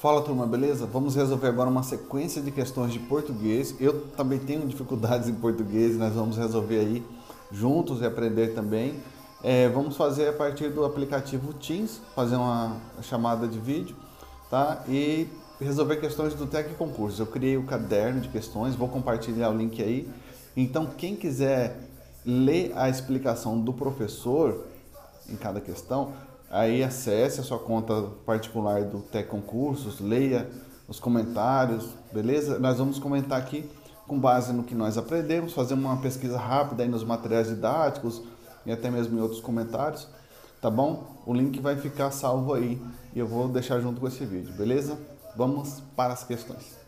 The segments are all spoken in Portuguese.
Fala turma, beleza? Vamos resolver agora uma sequência de questões de português. Eu também tenho dificuldades em português, nós vamos resolver aí juntos e aprender também. É, vamos fazer a partir do aplicativo Teams, fazer uma chamada de vídeo, tá? E resolver questões do Tec Concurso. Eu criei o caderno de questões, vou compartilhar o link aí. Então, quem quiser ler a explicação do professor em cada questão, Aí acesse a sua conta particular do Tec Concursos, leia os comentários, beleza? Nós vamos comentar aqui com base no que nós aprendemos, fazer uma pesquisa rápida aí nos materiais didáticos e até mesmo em outros comentários, tá bom? O link vai ficar salvo aí e eu vou deixar junto com esse vídeo, beleza? Vamos para as questões.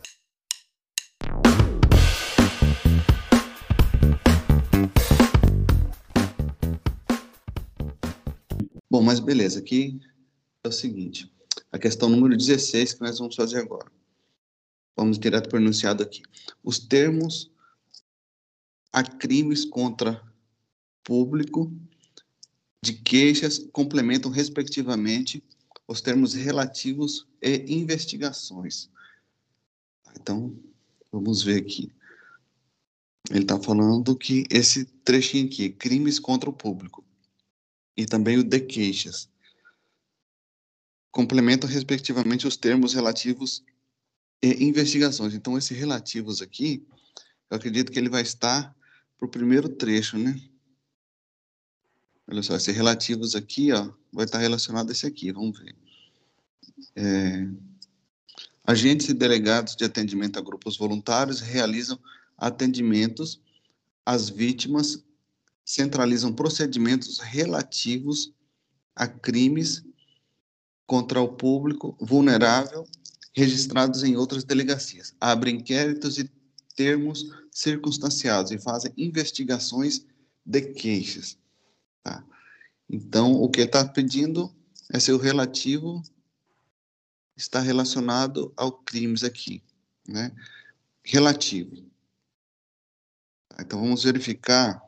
Bom, mas beleza, aqui é o seguinte, a questão número 16 que nós vamos fazer agora. Vamos direto para o enunciado aqui. Os termos a crimes contra público de queixas complementam, respectivamente, os termos relativos e investigações. Então, vamos ver aqui. Ele está falando que esse trechinho aqui, crimes contra o público, e também o de queixas. Complementam, respectivamente, os termos relativos e investigações. Então, esses relativos aqui, eu acredito que ele vai estar para o primeiro trecho, né? Olha só, esses relativos aqui, ó, vai estar relacionado a esse aqui, vamos ver. É, agentes e delegados de atendimento a grupos voluntários realizam atendimentos às vítimas centralizam procedimentos relativos a crimes contra o público vulnerável registrados em outras delegacias. Abrem inquéritos e termos circunstanciados e fazem investigações de queixas. Tá? Então, o que está pedindo é se o relativo está relacionado ao crimes aqui, né? Relativo. Então, vamos verificar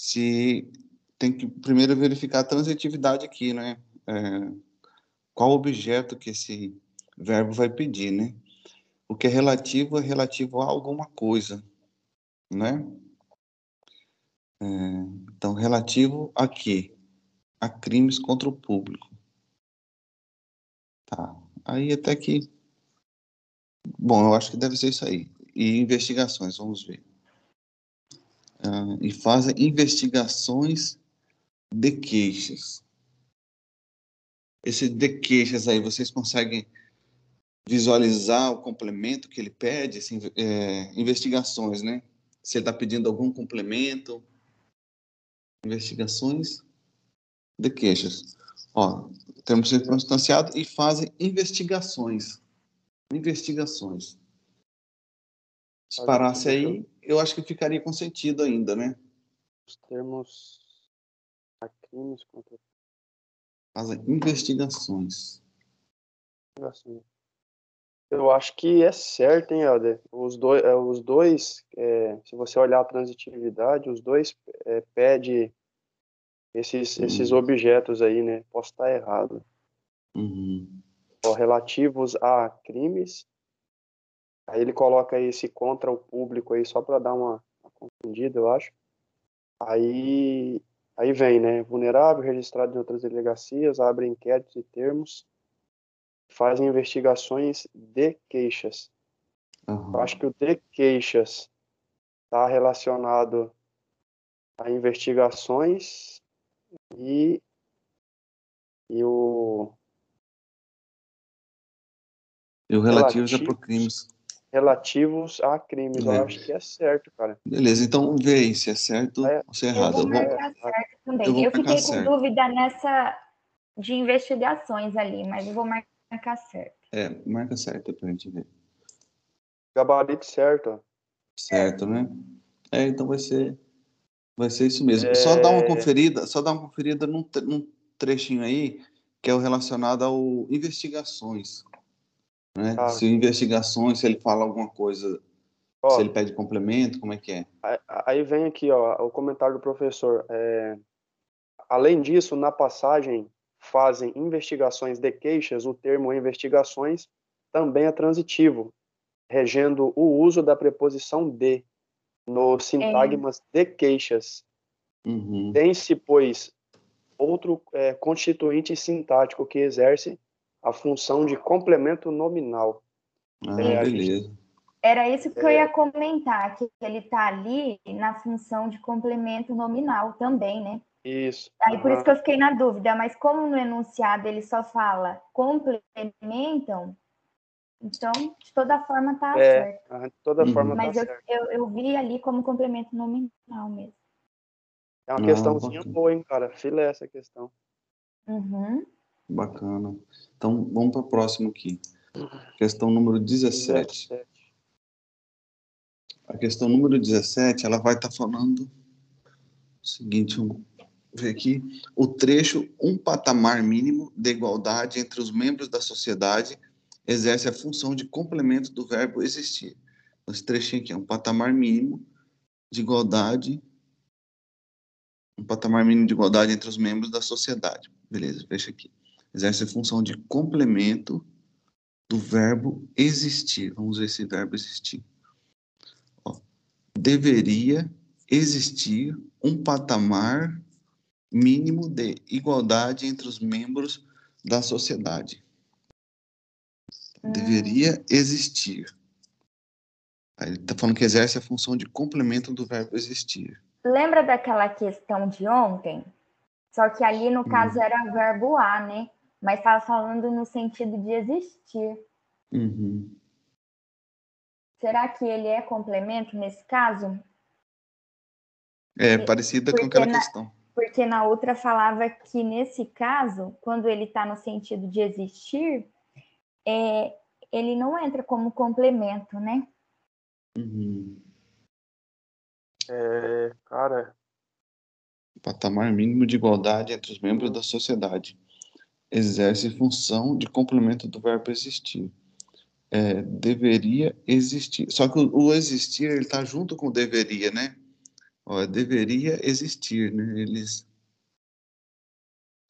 se tem que primeiro verificar a transitividade aqui, né? É, qual objeto que esse verbo vai pedir, né? O que é relativo é relativo a alguma coisa, né? É, então, relativo a quê? A crimes contra o público. Tá. Aí até que. Bom, eu acho que deve ser isso aí. E investigações, vamos ver uh, e fazem investigações de queixas. Esse de queixas aí, vocês conseguem visualizar o complemento que ele pede, assim, é, investigações, né? Se ele está pedindo algum complemento, investigações de queixas. Ó, termos circunstanciado e fazem investigações. Investigações. Se parasse aí, eu acho que ficaria com sentido ainda, né? Os termos a crimes contra. As investigações. Eu acho que é certo, hein, Helder? Os dois, é, os dois é, se você olhar a transitividade, os dois é, pede esses, uhum. esses objetos aí, né? Posso estar errado. Uhum. Ó, relativos a crimes Aí ele coloca esse contra o público aí só para dar uma, uma, confundida, eu acho. Aí, aí vem, né? Vulnerável, registrado em outras delegacias, abre inquéritos e termos, fazem investigações de queixas. Uhum. Eu acho que o de queixas está relacionado a investigações e, e o. E o relativo já por crimes relativos a crimes. É. Eu acho que é certo, cara. Beleza, então vê aí se é certo é. ou se é errado. Eu vou marcar vou... certo também. Eu, eu fiquei com certo. dúvida nessa de investigações ali, mas eu vou marcar certo. É, marca certo pra gente ver. Gabarito certo. Certo, né? É, então vai ser vai ser isso mesmo. É... Só dar uma conferida, só dar uma conferida num, num trechinho aí que é o relacionado ao investigações. Né? Ah. Se investigações, se ele fala alguma coisa, ó, se ele pede complemento, como é que é? Aí vem aqui ó, o comentário do professor. É, além disso, na passagem fazem investigações de queixas, o termo investigações também é transitivo, regendo o uso da preposição de nos sintagmas é. de queixas. Uhum. Tem-se, pois, outro é, constituinte sintático que exerce a função de complemento nominal. Ah, é, beleza. Era isso que é, eu ia comentar, que ele está ali na função de complemento nominal também, né? Isso. Aí por isso que eu fiquei na dúvida, mas como no enunciado ele só fala complementam, então de toda forma tá é, certo. De toda uhum. forma mas tá eu, certo. Eu, eu vi ali como complemento nominal mesmo. É uma questãozinha boa, hein, cara? Filé essa questão. Uhum. Bacana. Então, vamos para o próximo aqui. Questão número 17. 17. A questão número 17, ela vai estar tá falando o seguinte, vamos ver aqui. O trecho, um patamar mínimo de igualdade entre os membros da sociedade exerce a função de complemento do verbo existir. Esse trechinho aqui é um patamar mínimo de igualdade um patamar mínimo de igualdade entre os membros da sociedade. Beleza, fecha aqui. Exerce a função de complemento do verbo existir. Vamos ver esse verbo existir. Ó, deveria existir um patamar mínimo de igualdade entre os membros da sociedade. Hum. Deveria existir. Aí ele está falando que exerce a função de complemento do verbo existir. Lembra daquela questão de ontem? Só que ali, no caso, uhum. era verbo a, né? Mas estava falando no sentido de existir. Uhum. Será que ele é complemento nesse caso? É, parecida com aquela na, questão. Porque na outra falava que, nesse caso, quando ele está no sentido de existir, é, ele não entra como complemento, né? Uhum. É, cara. Patamar mínimo de igualdade entre os membros da sociedade. Exerce função de complemento do verbo existir. É, deveria existir. Só que o, o existir, ele está junto com deveria, né? Ó, deveria existir, né? Eles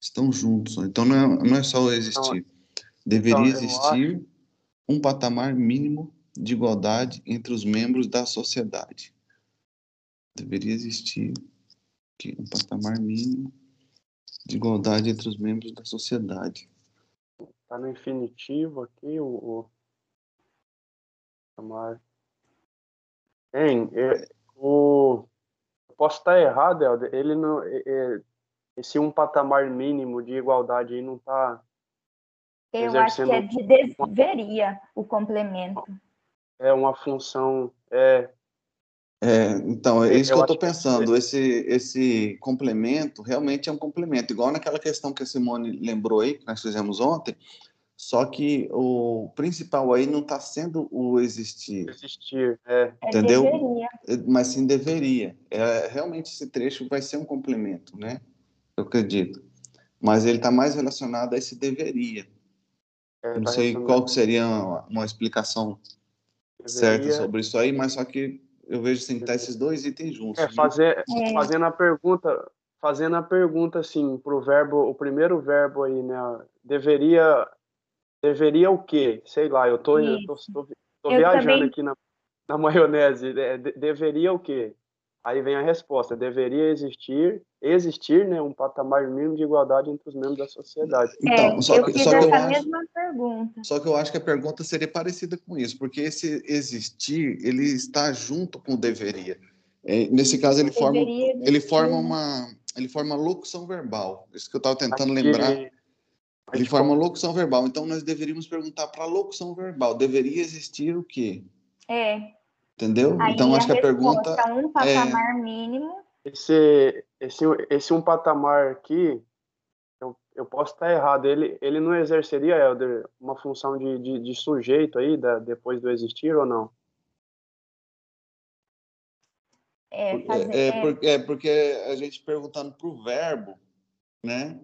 estão juntos. Então, não é, não é só o existir. Deveria então, existir acho... um patamar mínimo de igualdade entre os membros da sociedade deveria existir um patamar mínimo de igualdade entre os membros da sociedade. Está no infinitivo aqui, o, o patamar. Hein, é, o, eu posso estar errado, Helder, ele não, é, é, esse um patamar mínimo de igualdade aí não está eu acho que é de deveria o complemento. É uma função, é, é, então, é isso eu que eu estou pensando. Que... Esse, esse complemento realmente é um complemento, igual naquela questão que a Simone lembrou aí, que nós fizemos ontem, só que o principal aí não está sendo o existir. Existir, é. é Entendeu? É Mas sim deveria. É, realmente esse trecho vai ser um complemento, né? Eu acredito. Mas ele está mais relacionado a esse deveria. É, não tá sei qual seria uma, uma explicação deveria... certa sobre isso aí, mas só que eu vejo assim, tá esses dois itens juntos. É, fazer, é. fazendo a pergunta, fazendo a pergunta assim, pro verbo, o primeiro verbo aí, né? Deveria, deveria o quê? Sei lá, eu tô, eu tô, tô, tô viajando também... aqui na, na maionese. É, de, deveria o quê? Aí vem a resposta: deveria existir, existir, né, um patamar mínimo de igualdade entre os membros da sociedade. É, então, só eu que, fiz só essa eu mesma acho, pergunta. Só que eu acho que a pergunta seria parecida com isso, porque esse existir, ele está junto com o deveria. É, nesse caso, ele forma, ele forma uma, ele forma locução verbal. Isso que eu estava tentando lembrar. Ele forma locução verbal. Então, nós deveríamos perguntar para a locução verbal: deveria existir o quê? É. Entendeu? Aí então, acho que a pergunta. Um é patamar é... mínimo. Esse, esse, esse um patamar aqui, eu, eu posso estar errado. Ele, ele não exerceria, Helder, uma função de, de, de sujeito aí, da, depois do existir ou não? É, fazer... é, é, porque, é porque a gente perguntando para o verbo, né?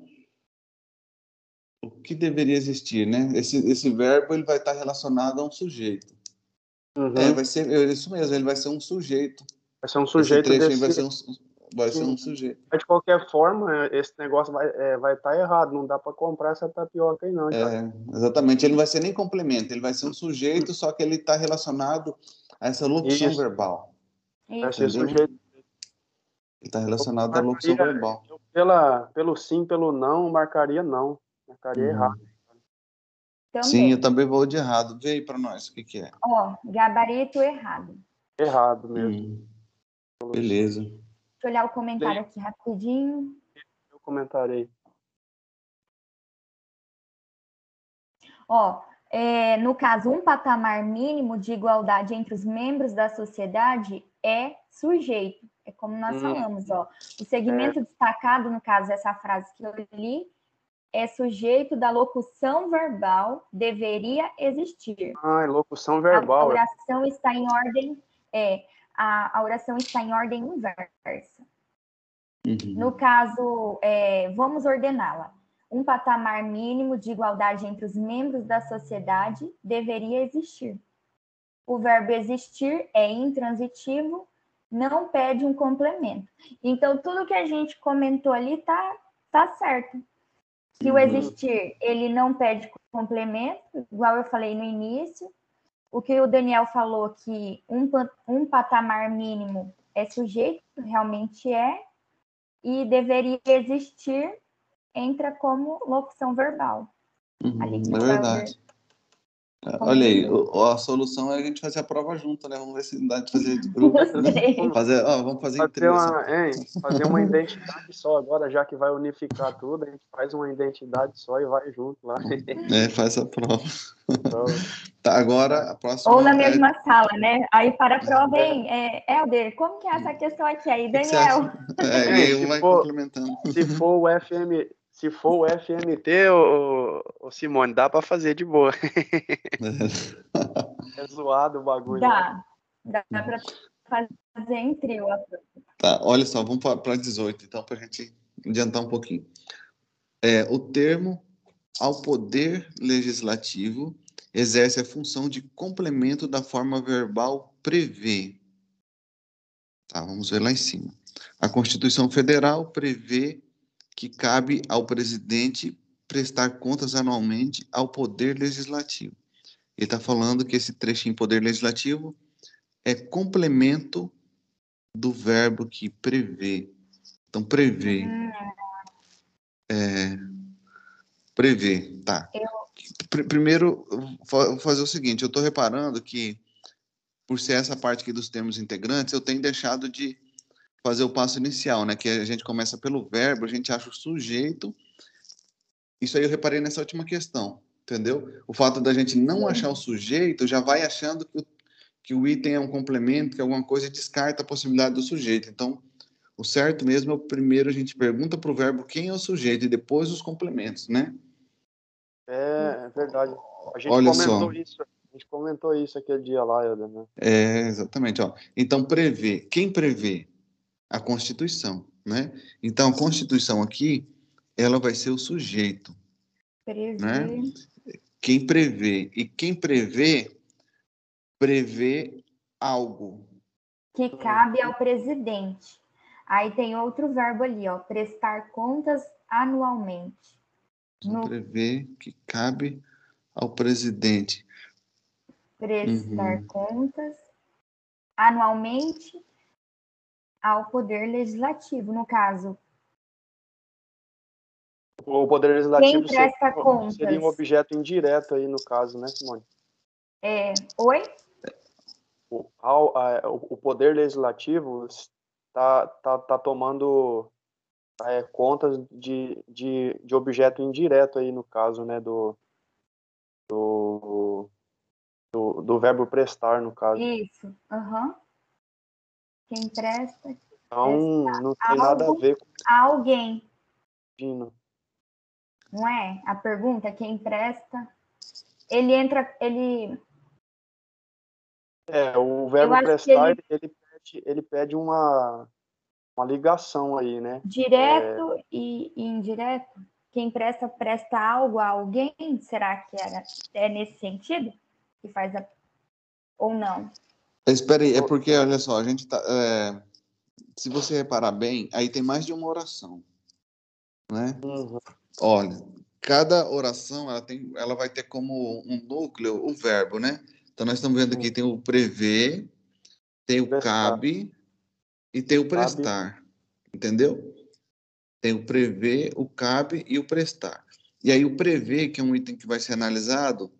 O que deveria existir, né? Esse, esse verbo ele vai estar relacionado a um sujeito. Uhum. É, vai ser é isso mesmo, ele vai ser um sujeito. Vai ser um sujeito Esse desse... vai ser um, vai ser um sujeito. Mas de qualquer forma, esse negócio vai estar é, vai tá errado, não dá para comprar essa tapioca aí não. É, exatamente, ele não vai ser nem complemento, ele vai ser um sujeito, só que ele está relacionado a essa locução Isso. verbal. Vai ser sujeito. Ele está relacionado à locução verbal. Pela, pelo sim, pelo não, marcaria não. Marcaria uhum. errado. Também. Sim, eu também vou de errado. Vê aí para nós o que, que é. Ó, gabarito errado. Errado mesmo. Hum, beleza. Deixa eu olhar o comentário aqui rapidinho. Eu comentarei. Ó, é, no caso, um patamar mínimo de igualdade entre os membros da sociedade é sujeito. É como nós hum. falamos, ó. O segmento é. destacado, no caso, essa frase que eu li, é sujeito da locução verbal, deveria existir. Ah, é locução verbal. A oração está em ordem, é, a, a oração está em ordem inversa. Uhum. No caso, é, vamos ordená-la. Um patamar mínimo de igualdade entre os membros da sociedade deveria existir. O verbo existir é intransitivo, não pede um complemento. Então, tudo que a gente comentou ali tá, tá certo. Se o uhum. existir, ele não pede complemento, igual eu falei no início. O que o Daniel falou que um, um patamar mínimo é sujeito, realmente é, e deveria existir, entra como locução verbal. Uhum, é verdade. Olha aí, a solução é a gente fazer a prova junto, né? Vamos ver se dá de fazer de grupo. Né? fazer, ó, vamos fazer, fazer uma, hein, fazer uma identidade só agora, já que vai unificar tudo, a gente faz uma identidade só e vai junto lá. É, faz a prova. Tá, agora a próxima. Ou na é... mesma sala, né? Aí para a prova, hein, é, Helder, como que é essa questão aqui aí, Daniel? É, e aí um vai for, complementando. Se for o FM, se for o FMT, o, o Simone, dá para fazer de boa. é zoado o bagulho. Dá. Né? Dá para fazer em trio. Tá, olha só, vamos para 18, então, para a gente adiantar um pouquinho. É, o termo ao poder legislativo exerce a função de complemento da forma verbal prevê. Tá, vamos ver lá em cima. A Constituição Federal prevê que cabe ao presidente prestar contas anualmente ao Poder Legislativo. Ele está falando que esse trechinho Poder Legislativo é complemento do verbo que prevê. Então, prevê. É, prevê, tá. Primeiro, vou fazer o seguinte: eu estou reparando que, por ser essa parte aqui dos termos integrantes, eu tenho deixado de fazer o passo inicial, né? Que a gente começa pelo verbo, a gente acha o sujeito. Isso aí eu reparei nessa última questão, entendeu? O fato da gente não achar o sujeito já vai achando que o, que o item é um complemento, que é alguma coisa descarta a possibilidade do sujeito. Então, o certo mesmo é o primeiro a gente pergunta para o verbo quem é o sujeito e depois os complementos, né? É, é verdade. A gente Olha comentou só. isso. A gente comentou isso aquele dia lá, Helder, né? É, exatamente. Ó. Então, prevê. Quem prevê? A Constituição, né? Então, a Constituição aqui, ela vai ser o sujeito, prevê. né? Quem prevê e quem prevê prevê algo que cabe ao presidente. Aí tem outro verbo ali, ó, prestar contas anualmente. No... Prevê que cabe ao presidente. Prestar uhum. contas anualmente ao Poder Legislativo, no caso. O Poder Legislativo seria, contas? seria um objeto indireto aí, no caso, né, Simone? É, oi? O, ao, a, o Poder Legislativo está tá, tá tomando é, contas de, de, de objeto indireto aí, no caso, né, do, do, do, do verbo prestar, no caso. Isso, aham. Uhum. Quem presta. Não, não tem nada a ver com. Alguém. Dino. Não é? A pergunta, quem presta. Ele entra. Ele. É, o verbo prestar, ele... Ele, pede, ele pede uma, uma ligação aí, né? Direto é... e, e indireto? Quem presta, presta algo a alguém? Será que era, é nesse sentido? Que faz a... Ou não? Espera aí, é porque, olha só, a gente tá, é, se você reparar bem, aí tem mais de uma oração, né? Uhum. Olha, cada oração ela tem, ela vai ter como um núcleo o verbo, né? Então nós estamos vendo aqui tem o prever, tem o cabe e tem o prestar, entendeu? Tem o prever, o cabe e o prestar. E aí o prever, que é um item que vai ser analisado,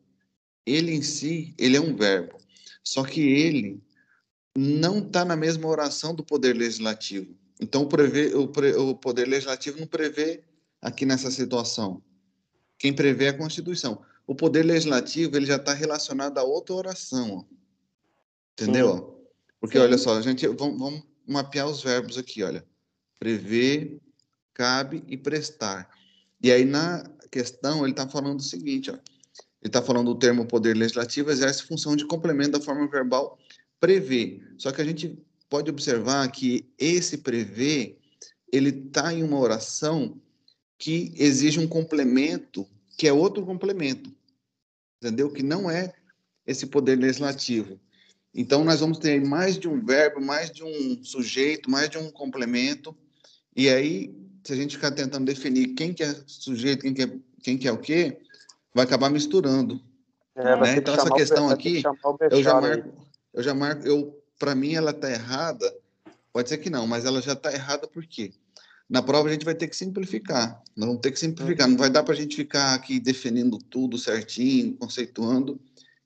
ele em si, ele é um verbo. Só que ele não está na mesma oração do poder legislativo. Então, o, prevê, o, pre, o, poder legislativo não prevê aqui nessa situação. Quem prevê é a Constituição. O poder legislativo ele já está relacionado a outra oração. Ó. Entendeu? Sim. Porque, Sim. olha só, a gente, vamos, vamos mapear os verbos aqui, olha. Prever, cabe e prestar. E aí, na questão, ele está falando o seguinte, ó. Ele está falando do termo poder legislativo exerce função de complemento da forma verbal prevê. Só que a gente pode observar que esse prevê, ele está em uma oração que exige um complemento, que é outro complemento, entendeu? Que não é esse poder legislativo. Então, nós vamos ter mais de um verbo, mais de um sujeito, mais de um complemento, e aí, se a gente ficar tentando definir quem que é sujeito, quem que é, quem que é o quê, vai acabar misturando. É, né? Então, essa questão aqui, eu já marco, eu já marco, eu para mim ela está errada. Pode ser que não, mas ela já está errada por quê? Na prova a gente vai ter que simplificar. Nós vamos ter que simplificar. Não vai dar para a gente ficar aqui definindo tudo certinho, conceituando.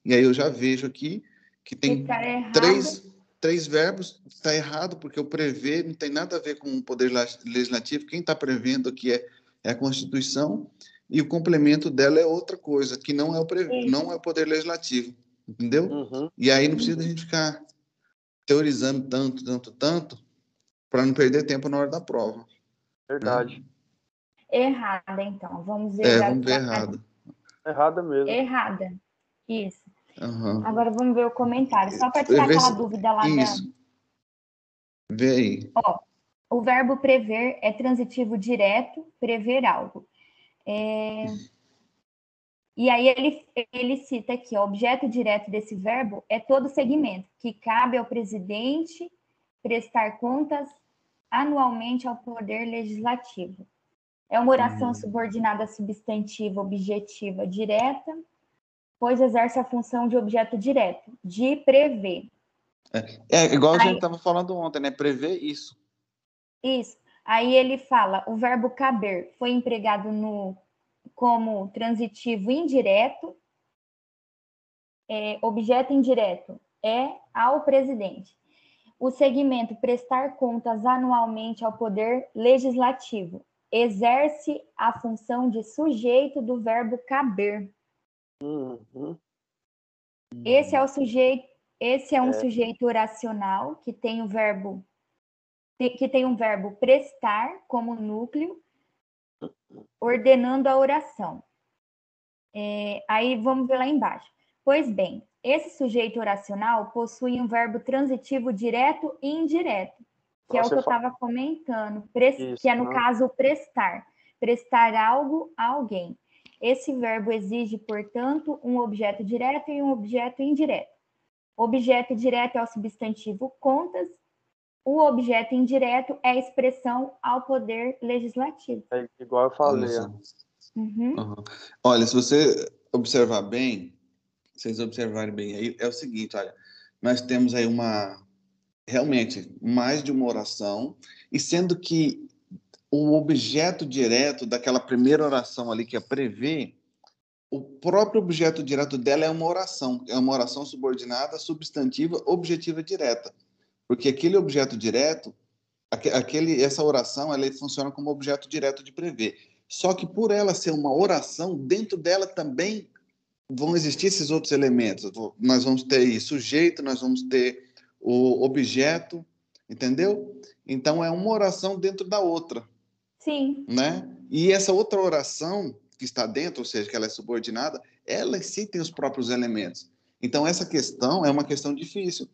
E aí eu já vejo aqui que tem três, três verbos. Está errado porque o prever não tem nada a ver com o poder legislativo. Quem está prevendo aqui é, é a Constituição e o complemento dela é outra coisa, que não é o, pre... não é o poder legislativo entendeu? Uhum. E aí não precisa a gente ficar teorizando tanto, tanto, tanto, para não perder tempo na hora da prova. Verdade. Né? Errada, então. Vamos ver. É, vamos ver errada. Errada mesmo. Errada. Isso. Uhum. Agora vamos ver o comentário. Só para tirar aquela se... dúvida lá Isso. da. Vê aí. Ó, o verbo prever é transitivo direto, prever algo. É... E aí ele, ele cita aqui, o objeto direto desse verbo é todo segmento, que cabe ao presidente prestar contas anualmente ao poder legislativo. É uma oração uhum. subordinada substantiva objetiva direta, pois exerce a função de objeto direto, de prever. É, é igual Aí, a gente estava falando ontem, né? Prever isso. Isso. Aí ele fala, o verbo caber foi empregado no como transitivo indireto, é, objeto indireto é ao presidente. O segmento prestar contas anualmente ao poder legislativo exerce a função de sujeito do verbo caber. Uhum. Esse é o sujeito, esse é um é. sujeito oracional que tem o verbo que tem um verbo prestar como núcleo ordenando a oração. É, aí vamos ver lá embaixo. Pois bem, esse sujeito oracional possui um verbo transitivo direto e indireto, que é o que eu estava comentando, Isso, que é no não. caso prestar, prestar algo a alguém. Esse verbo exige, portanto, um objeto direto e um objeto indireto. Objeto direto é o substantivo contas o objeto indireto é expressão ao poder legislativo. É igual eu falei. Uhum. Uhum. Olha, se você observar bem, vocês observarem bem aí, é o seguinte, olha, nós temos aí uma, realmente, mais de uma oração, e sendo que o objeto direto daquela primeira oração ali, que é prever, o próprio objeto direto dela é uma oração, é uma oração subordinada, substantiva, objetiva direta. Porque aquele objeto direto, aquele, essa oração, ela funciona como objeto direto de prever. Só que por ela ser uma oração, dentro dela também vão existir esses outros elementos. Nós vamos ter sujeito, nós vamos ter o objeto, entendeu? Então é uma oração dentro da outra. Sim. Né? E essa outra oração que está dentro, ou seja, que ela é subordinada, ela sim tem os próprios elementos. Então essa questão é uma questão difícil.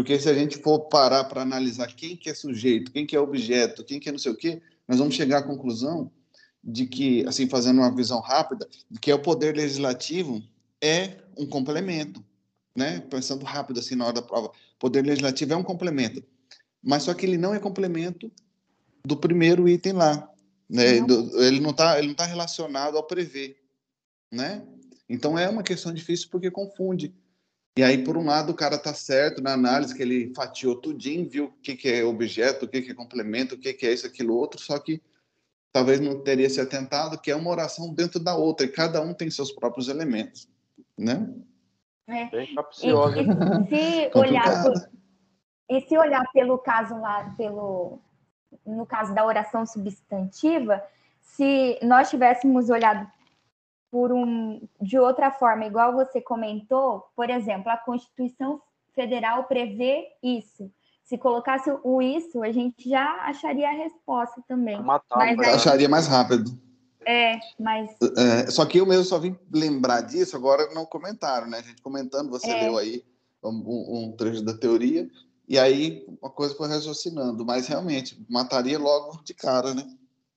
Porque se a gente for parar para analisar quem que é sujeito, quem que é objeto, quem que é não sei o quê, nós vamos chegar à conclusão de que, assim, fazendo uma visão rápida, de que é o poder legislativo é um complemento, né? Pensando rápido assim na hora da prova, o poder legislativo é um complemento. mas só que ele não é complemento do primeiro item lá. Né? Não. Ele não está ele não tá relacionado ao prever, né? Então é uma questão difícil porque confunde. E aí, por um lado, o cara está certo na análise que ele fatiou tudinho, viu o que, que é objeto, o que, que é complemento, o que, que é isso, aquilo, outro, só que talvez não teria se atentado que é uma oração dentro da outra, e cada um tem seus próprios elementos, né? É. Bem capciosa. E, se olhar por, e se olhar pelo caso lá, pelo no caso da oração substantiva, se nós tivéssemos olhado por um de outra forma, igual você comentou, por exemplo, a Constituição Federal prevê isso. Se colocasse o isso, a gente já acharia a resposta também. Matar, mas aí... acharia mais rápido. É, mas. É, só que eu mesmo só vim lembrar disso agora no comentário, né? A gente comentando, você é. leu aí um, um, trecho da teoria, e aí uma coisa foi raciocinando, mas realmente mataria logo de cara, né?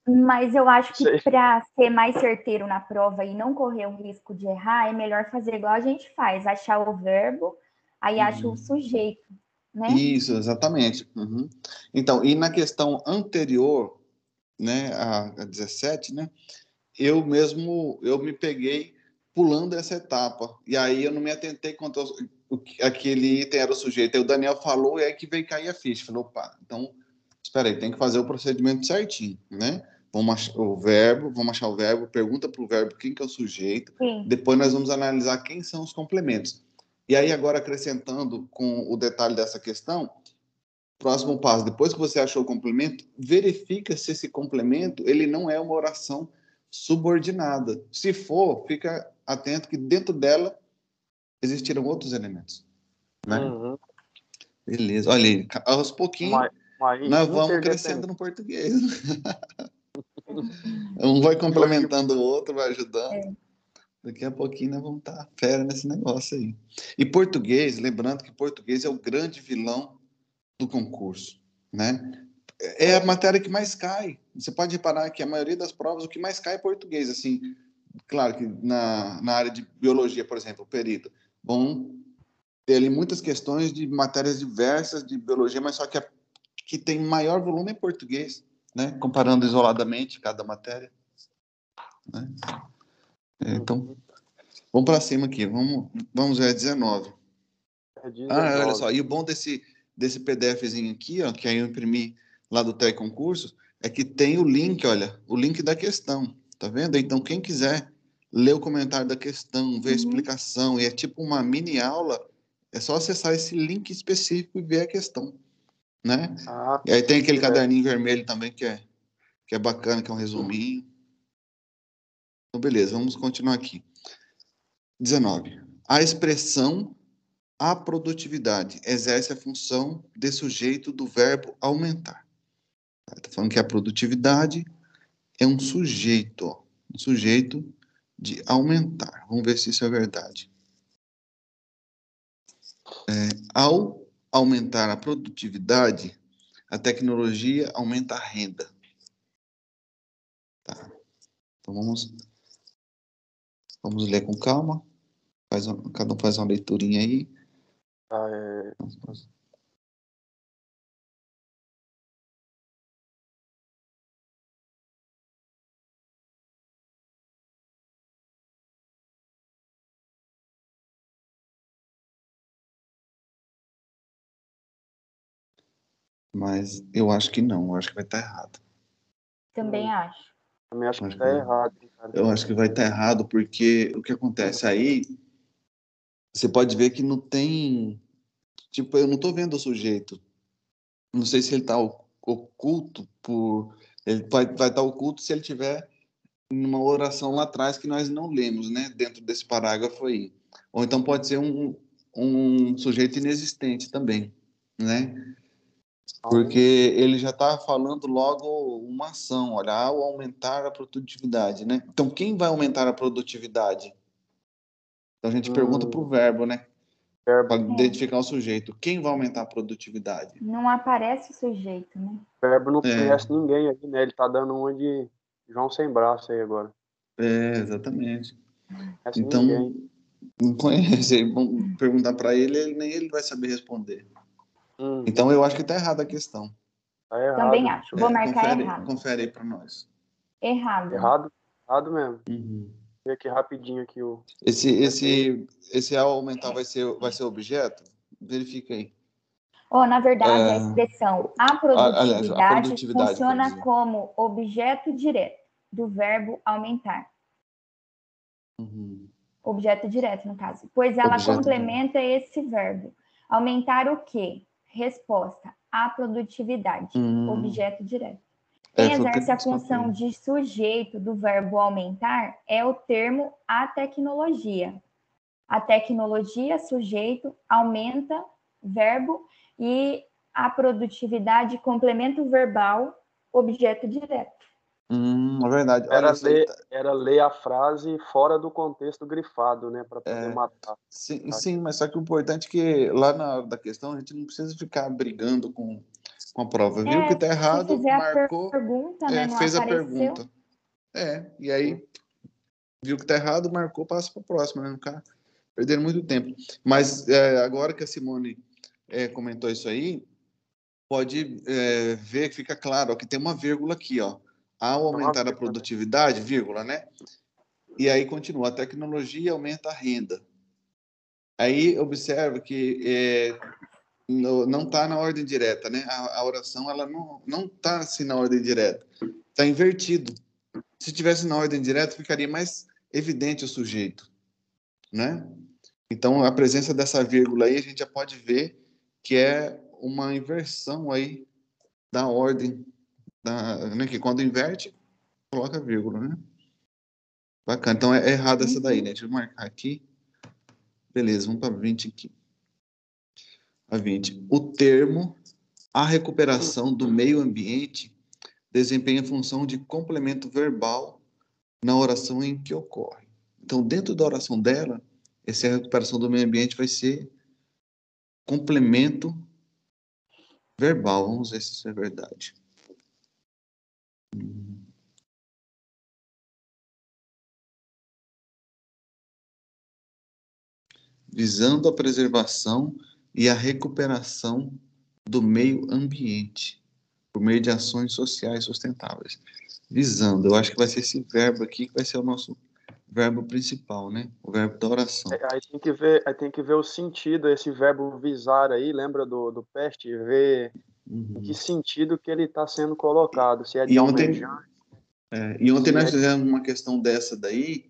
Mas eu acho que para ser mais certeiro na prova e não correr o risco de errar, é melhor fazer igual a gente faz, achar o verbo, aí uhum. acha o sujeito, né? Isso, exatamente. Uhum. Então, e na questão anterior, né, a, a 17, né, eu mesmo, eu me peguei pulando essa etapa. E aí eu não me atentei quanto ao, o, aquele item era o sujeito. Aí o Daniel falou e aí que veio cair a ficha. Falou, opa, então, espera aí, tem que fazer o procedimento certinho, né? Vamos achar o verbo, vamos achar o verbo, pergunta para o verbo quem que é o sujeito. Sim. Depois nós vamos analisar quem são os complementos. E aí agora acrescentando com o detalhe dessa questão, Próximo passo, depois que você achou o complemento, verifica se esse complemento ele não é uma oração subordinada. Se for, fica atento que dentro dela existiram outros elementos. Né? Uhum. Beleza. Olha aí, aos pouquinhos nós vamos crescendo no português. um vai complementando o outro, vai ajudando. É. Daqui a pouquinho nós vamos estar fera nesse negócio aí. E português, lembrando que português é o grande vilão do concurso, né? É a matéria que mais cai. Você pode reparar que a maioria das provas, o que mais cai é português. Assim, claro que na, na área de biologia, por exemplo, perito, vão ter ali muitas questões de matérias diversas de biologia, mas só que a que tem maior volume é português, né? Comparando isoladamente cada matéria. Né? É, então, vamos para cima aqui. Vamos, vamos ver a 19. É 19. Ah, olha só. E o bom desse desse PDFzinho aqui, ó, que aí eu imprimi lá do Concurso, é que tem o link, olha, o link da questão, tá vendo? Então, quem quiser ler o comentário da questão, ver a uhum. explicação, e é tipo uma mini aula, é só acessar esse link específico e ver a questão, né? Ah, e aí tem aquele é. caderninho vermelho também que é, que é bacana, que é um resuminho. Então, beleza, vamos continuar aqui. 19. A expressão a produtividade exerce a função de sujeito do verbo aumentar. Está falando que a produtividade é um sujeito, ó, um sujeito de aumentar. Vamos ver se isso é verdade. É, ao aumentar a produtividade, a tecnologia aumenta a renda. Tá. Então vamos, vamos ler com calma. Faz, cada um faz uma leiturinha aí. Ah, é... Mas eu acho que não, eu acho que vai estar errado. Também acho. Também acho que está errado. Eu acho que vai estar errado, porque o que acontece aí, você pode ver que não tem Tipo, eu não tô vendo o sujeito. Não sei se ele tá oculto por. Ele vai, vai estar tá oculto se ele tiver numa oração lá atrás que nós não lemos, né? Dentro desse parágrafo aí. Ou então pode ser um, um sujeito inexistente também, né? Porque ele já está falando logo uma ação, olha, ao aumentar a produtividade, né? Então, quem vai aumentar a produtividade? Então, a gente hum. pergunta para o verbo, né? Para identificar o sujeito. Quem vai aumentar a produtividade? Não aparece o sujeito, né? O verbo não é. conhece ninguém aí, né? Ele tá dando uma de João sem braço aí agora. É, exatamente. então, ninguém. não conhece. Vamos perguntar para ele, ele, nem ele vai saber responder. Uhum. Então eu acho que está errada a questão. Tá errado. Também acho. Vou é, marcar confere, errado. Confere aí para nós. Errado. Errado, errado mesmo. Uhum. Vê aqui rapidinho aqui o. Esse, esse, esse ao aumentar vai ser, vai ser objeto? Verifica aí. Oh, na verdade, é... a expressão a produtividade, aliás, a produtividade funciona como objeto direto do verbo aumentar. Uhum. Objeto direto, no caso. Pois ela objeto complementa direto. esse verbo. Aumentar o quê? Resposta. A produtividade. Uhum. Objeto direto. Quem é, exerce a função de sujeito do verbo aumentar é o termo a tecnologia. A tecnologia, sujeito, aumenta, verbo, e a produtividade, complemento verbal, objeto direto. Hum, é verdade. Olha, era, ler, tá... era ler a frase fora do contexto grifado, né? Para poder é, matar. Sim, sim, mas só que o importante é que lá na hora da questão a gente não precisa ficar brigando com com a prova. Viu é, que está errado, marcou, pergunta, né, é, fez apareceu. a pergunta. É, e aí viu que está errado, marcou, passa para a próxima, né? Não ficar perdendo muito tempo. Mas é, agora que a Simone é, comentou isso aí, pode é, ver que fica claro ó, que tem uma vírgula aqui, ó. Ao aumentar a produtividade, vírgula, né? E aí continua, a tecnologia aumenta a renda. Aí observa que é, não está na ordem direta, né? A, a, oração ela não não está assim na ordem direta, está invertido. Se tivesse na ordem direta, ficaria mais evidente o sujeito, né? Então a presença dessa vírgula aí a gente já pode ver que é uma inversão aí da ordem da, né? Que quando inverte coloca vírgula, né? Bacana. Então é, errado essa daí, né? Deixa eu marcar aqui. Beleza, vamos para 20 aqui a 20. O termo a recuperação do meio ambiente desempenha função de complemento verbal na oração em que ocorre. Então, dentro da oração dela, essa recuperação do meio ambiente vai ser complemento verbal. Vamos ver se isso é verdade. Visando a preservação e a recuperação do meio ambiente por meio de ações sociais sustentáveis. Visando, eu acho que vai ser esse verbo aqui que vai ser o nosso verbo principal, né? O verbo da oração. É, aí tem que ver, aí tem que ver o sentido esse verbo visar aí, lembra do, do peste, ver uhum. em que sentido que ele está sendo colocado, se é de e ontem, é, e ontem nós é fizemos uma questão dessa daí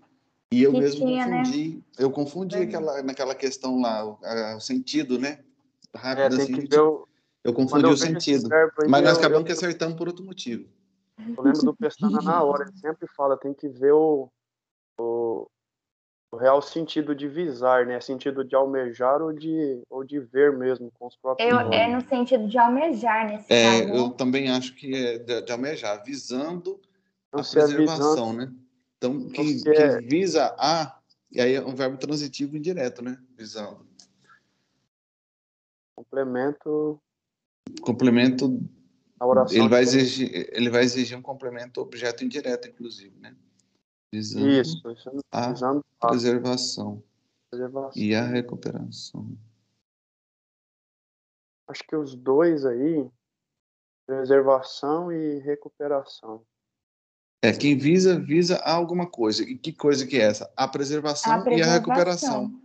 e eu que mesmo tinha, né? confundi, né? eu confundi aquela, naquela questão lá, o, a, o sentido, né? Rápido é, assim, eu, eu confundi o sentido. Mas nós acabamos eu, que acertamos por outro motivo. Eu lembro do Pestana na hora, ele sempre fala, tem que ver o, o, o, real sentido de visar, né? Sentido de almejar ou de, ou de ver mesmo com os próprios eu, É no sentido de almejar, nesse é, caso. Eu também acho que é de, de almejar, visando a preservação, né? Então, que, que é... visa a, e aí é um verbo transitivo indireto, né? Visando. Complemento. Complemento. A oração ele vai, exigir, ele vai exigir um complemento objeto indireto, inclusive, né? Visando isso, a visando preservação, preservação e a recuperação. Acho que os dois aí, preservação e recuperação. É, quem visa, visa alguma coisa. E que coisa que é essa? A preservação, a preservação. e a recuperação.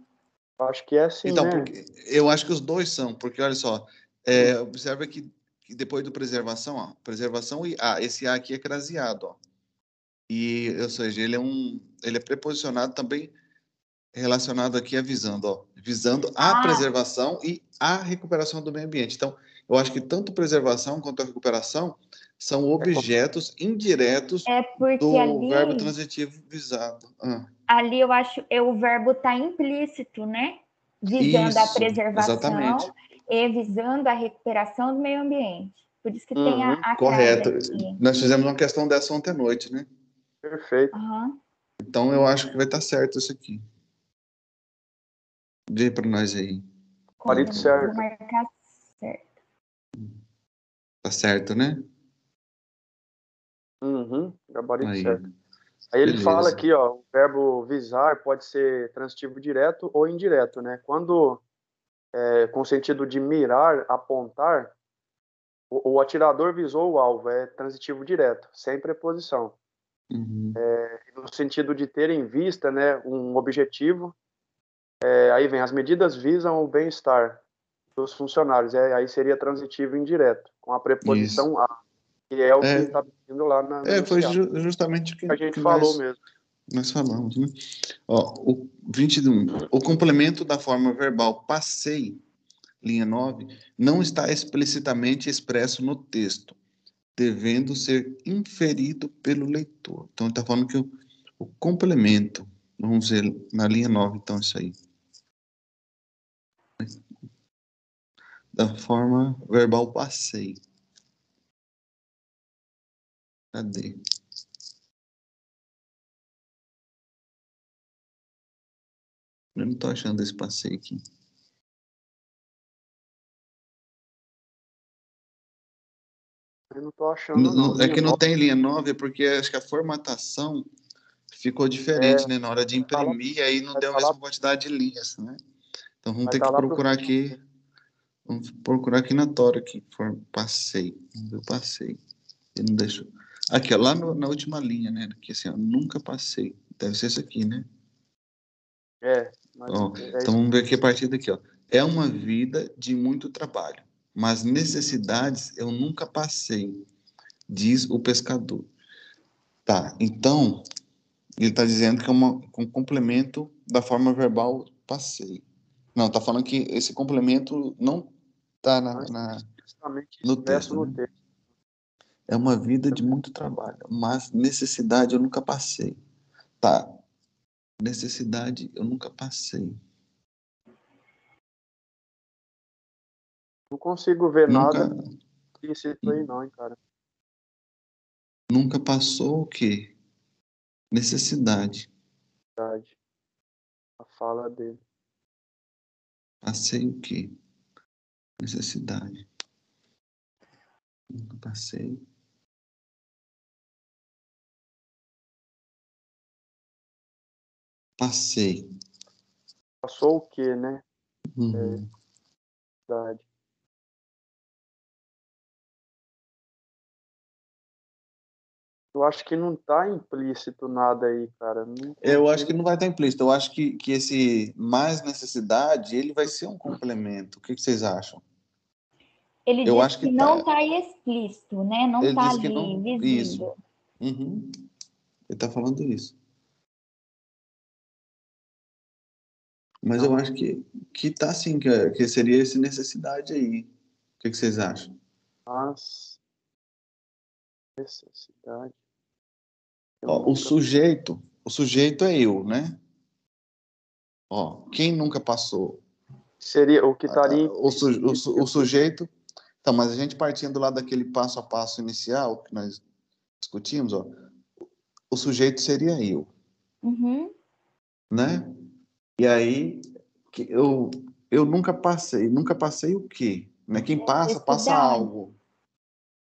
Acho que é assim, então, né? porque, eu acho que os dois são, porque olha só, é, observa que, que, depois do preservação, ó, preservação e A, esse A aqui é craseado, ó. E, ou seja, ele é um, ele é preposicionado também relacionado aqui a visando, ó, visando a ah. preservação e a recuperação do meio ambiente. Então, eu acho que tanto preservação quanto a recuperação são é objetos indiretos é do ali, verbo transitivo visado. Ah. Ali eu acho que o verbo está implícito, né? Visando isso, a preservação exatamente. e visando a recuperação do meio ambiente. Por isso que uhum, tem a, uhum, a Correto. Nós fizemos uma questão dessa ontem à noite, né? Perfeito. Uhum. Então eu acho que vai estar tá certo isso aqui. Vê para nós aí. Gabarito certo. marcar certo. Tá certo, né? Uhum, gabarito Aí. certo. Aí ele Beleza. fala aqui, ó, o verbo visar pode ser transitivo direto ou indireto, né? Quando é, com sentido de mirar, apontar, o, o, atirador visou o alvo, é transitivo direto, sem preposição. Uhum. É, no sentido de ter em vista né, um objetivo, é, aí vem, as medidas visam o bem-estar dos funcionários, é, aí seria transitivo indireto, com a preposição Isso. a, que é o é, que está pedindo lá na. É, foi ju justamente o que, a gente que falou nós, mesmo. Nós falamos, né? Ó, o 21. O complemento da forma verbal passei, linha 9, não está explicitamente expresso no texto, devendo ser inferido pelo leitor. Então, está falando que o, o complemento, vamos ver na linha 9, então, isso aí. Da forma verbal passei. Cadê? Eu não estou achando esse passeio aqui. Eu não estou achando. Não, não, é que não tem linha 9, é porque acho que a formatação ficou diferente, é, né? Na hora de imprimir, lá, aí não deu a mesma lá, quantidade de linhas, né? Então vamos ter que procurar aqui. Vamos procurar aqui na Tora aqui. Passei. Eu passei. Ele não deixou. Aqui, ó, lá no, na última linha, né? Aqui assim, ó, nunca passei. Deve ser isso aqui, né? É. Ó, é então vamos ver aqui a partir daqui, ó. É uma vida de muito trabalho, mas necessidades eu nunca passei, diz o pescador. Tá, então ele está dizendo que é uma, um complemento da forma verbal passei. Não, está falando que esse complemento não está na, na, no texto. Né? texto. É uma vida de muito trabalho, mas necessidade eu nunca passei. Tá. Necessidade eu nunca passei. Não consigo ver nunca, nada explícito aí não, hein, cara. Nunca passou o quê? Necessidade. Necessidade. A fala dele. Passei o quê? Necessidade. Nunca passei. Passei. Passou o quê, né? Uhum. É, verdade. Eu acho que não está implícito nada aí, cara. Não eu acho que não vai estar tá implícito. Eu acho que, que esse mais necessidade, ele vai ser um complemento. O que, que vocês acham? Ele eu diz acho que, que não está tá explícito, né? Não está ali não... visível. Isso. Uhum. Ele está falando isso. Mas eu acho que, que tá assim, que, que seria essa necessidade aí. O que, que vocês acham? Mas necessidade. Ó, o sujeito, o sujeito é eu, né? Ó, quem nunca passou? Seria o que estaria. Ah, o, su, o, o, sujeito. Então, mas a gente partindo lá daquele passo a passo inicial que nós discutimos, ó, o sujeito seria eu. Uhum. Né? E aí, eu, eu nunca passei. Nunca passei o quê? Né? Quem passa, passa algo.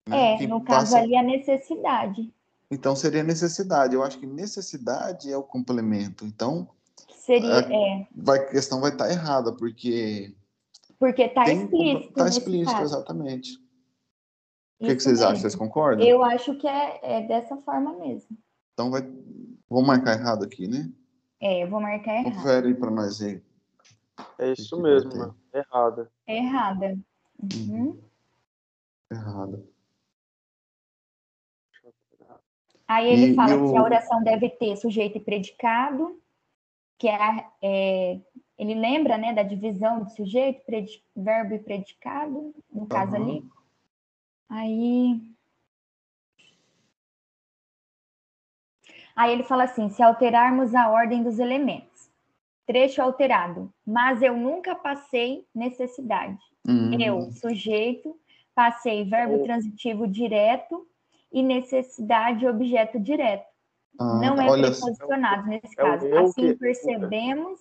Né? É, Quem no caso ali, a necessidade. Então, seria necessidade. Eu acho que necessidade é o complemento. Então, seria, a, é. vai, a questão vai estar errada, porque... Porque está explícito. Está explícito, exatamente. O que, que, vocês mesmo. acham? Vocês concordam? Eu acho que é, é dessa forma mesmo. Então, vai... vou marcar errado aqui, né? É, eu vou marcar errado. Confere para nós aí. É isso mesmo, mano. Errada. Errada. Uhum. Errada. Aí ele e, fala eu... que a oração deve ter sujeito e predicado, que é, é ele lembra, né, da divisão de sujeito, verbo e predicado, no caso uhum. ali. Aí Aí ele fala assim: se alterarmos a ordem dos elementos, trecho alterado, mas eu nunca passei necessidade. Uhum. Eu, sujeito, passei verbo transitivo direto e necessidade objeto direto. Ah, Não é preposicionado nesse é caso. assim percebemos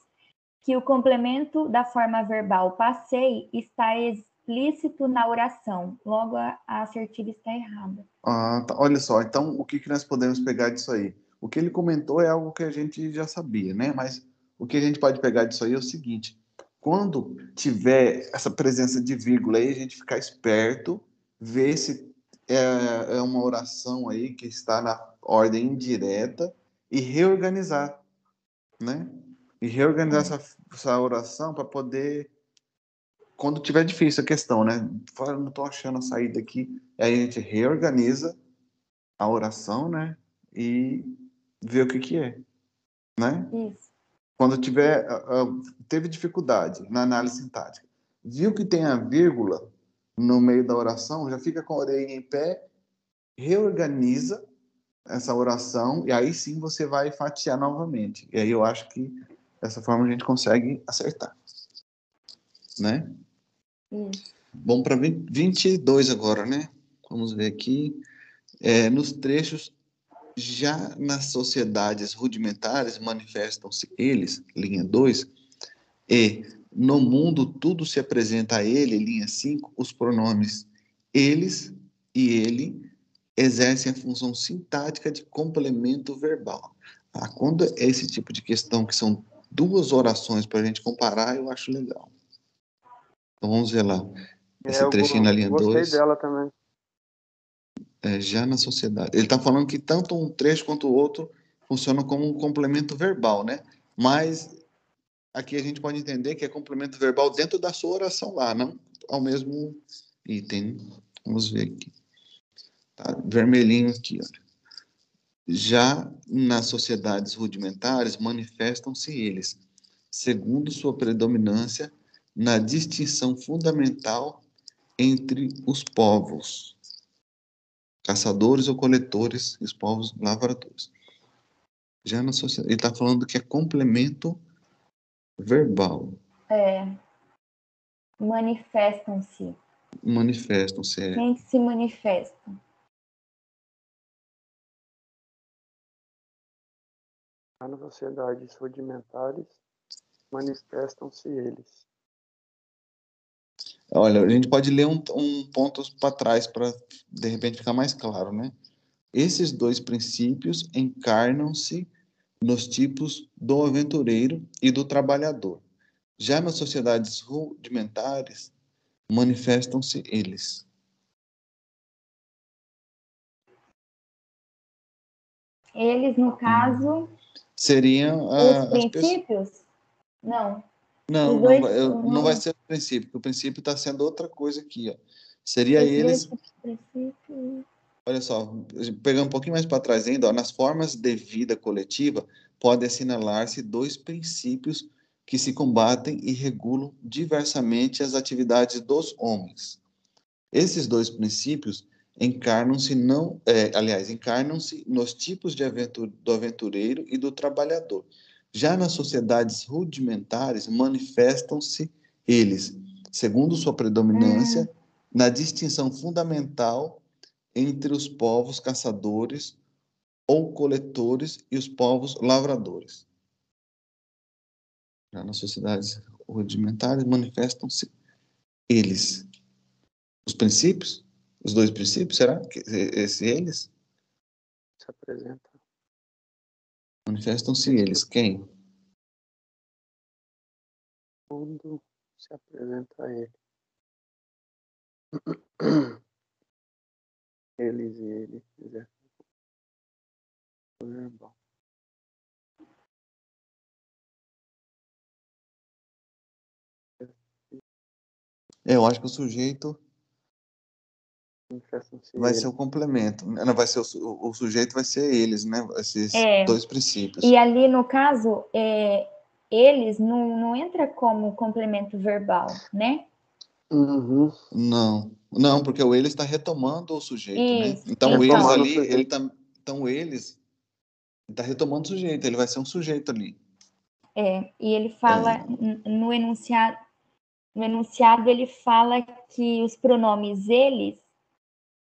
que o complemento da forma verbal passei está explícito na oração. Logo, a assertiva está errada. Ah, tá. Olha só, então o que, que nós podemos pegar disso aí? O que ele comentou é algo que a gente já sabia, né? Mas o que a gente pode pegar disso aí é o seguinte: quando tiver essa presença de vírgula aí, a gente ficar esperto, ver se é, é uma oração aí que está na ordem indireta e reorganizar, né? E reorganizar essa, essa oração para poder, quando tiver difícil a questão, né? Fala, não estou achando a saída aqui. Aí a gente reorganiza a oração, né? E vê o que que é, né? Isso. Quando tiver, teve dificuldade na análise sintática, viu que tem a vírgula no meio da oração, já fica com a orelha em pé, reorganiza essa oração e aí sim você vai fatiar novamente. E aí eu acho que dessa forma a gente consegue acertar. Né? Bom, para 22 agora, né? Vamos ver aqui. É, nos trechos, já nas sociedades rudimentares manifestam-se eles, linha 2, e no mundo tudo se apresenta a ele, linha 5, os pronomes eles e ele exercem a função sintática de complemento verbal. Ah, quando é esse tipo de questão, que são duas orações para a gente comparar, eu acho legal. Então vamos ver lá. É, esse é, trechinho na linha 2. Gostei dois. dela também. É, já na sociedade. Ele está falando que tanto um trecho quanto o outro funcionam como um complemento verbal, né? Mas aqui a gente pode entender que é complemento verbal dentro da sua oração lá, não ao mesmo item. Vamos ver aqui. Tá, vermelhinho aqui, olha. Já nas sociedades rudimentares, manifestam-se eles, segundo sua predominância, na distinção fundamental entre os povos, caçadores ou coletores, e os povos lavradores. Já na sociedade, ele está falando que é complemento verbal. É. Manifestam-se. Manifestam-se. É. Quem se manifesta? nas sociedades rudimentares manifestam-se eles. Olha, a gente pode ler um, um ponto para trás para de repente ficar mais claro, né? Esses dois princípios encarnam-se nos tipos do aventureiro e do trabalhador. Já nas sociedades rudimentares, manifestam-se eles. Eles, no caso, seriam ah, os princípios? Não. Não, dois, não, vai, não, não, vai ser o princípio, o princípio está sendo outra coisa aqui. Ó. Seria eles. Olha só, pegando um pouquinho mais para trás ainda, ó, nas formas de vida coletiva, pode assinalar-se dois princípios que se combatem e regulam diversamente as atividades dos homens. Esses dois princípios encarnam-se não, é, aliás, encarnam-se nos tipos de aventur, do aventureiro e do trabalhador. Já nas sociedades rudimentares manifestam-se eles, segundo sua predominância, hum. na distinção fundamental entre os povos caçadores ou coletores e os povos lavradores. Já nas sociedades rudimentares manifestam-se eles. Os princípios os dois princípios, será? Que esse eles? Se apresenta. Manifestam-se eles. Quem? Quando se apresenta a ele. Eles e ele. Verbal. É, eu acho que o sujeito Vai ser o complemento. Não vai ser o, o, sujeito, vai ser eles, né? Esses é. dois princípios. E ali, no caso, é, eles não, não entra como complemento verbal, né? Uhum. Não, não, porque o eles está retomando o sujeito, né? Isso. né? Então, eles ali, ele tá, então eles está retomando o sujeito, ele vai ser um sujeito ali. É, e ele fala é. no enunciado, no enunciado ele fala que os pronomes eles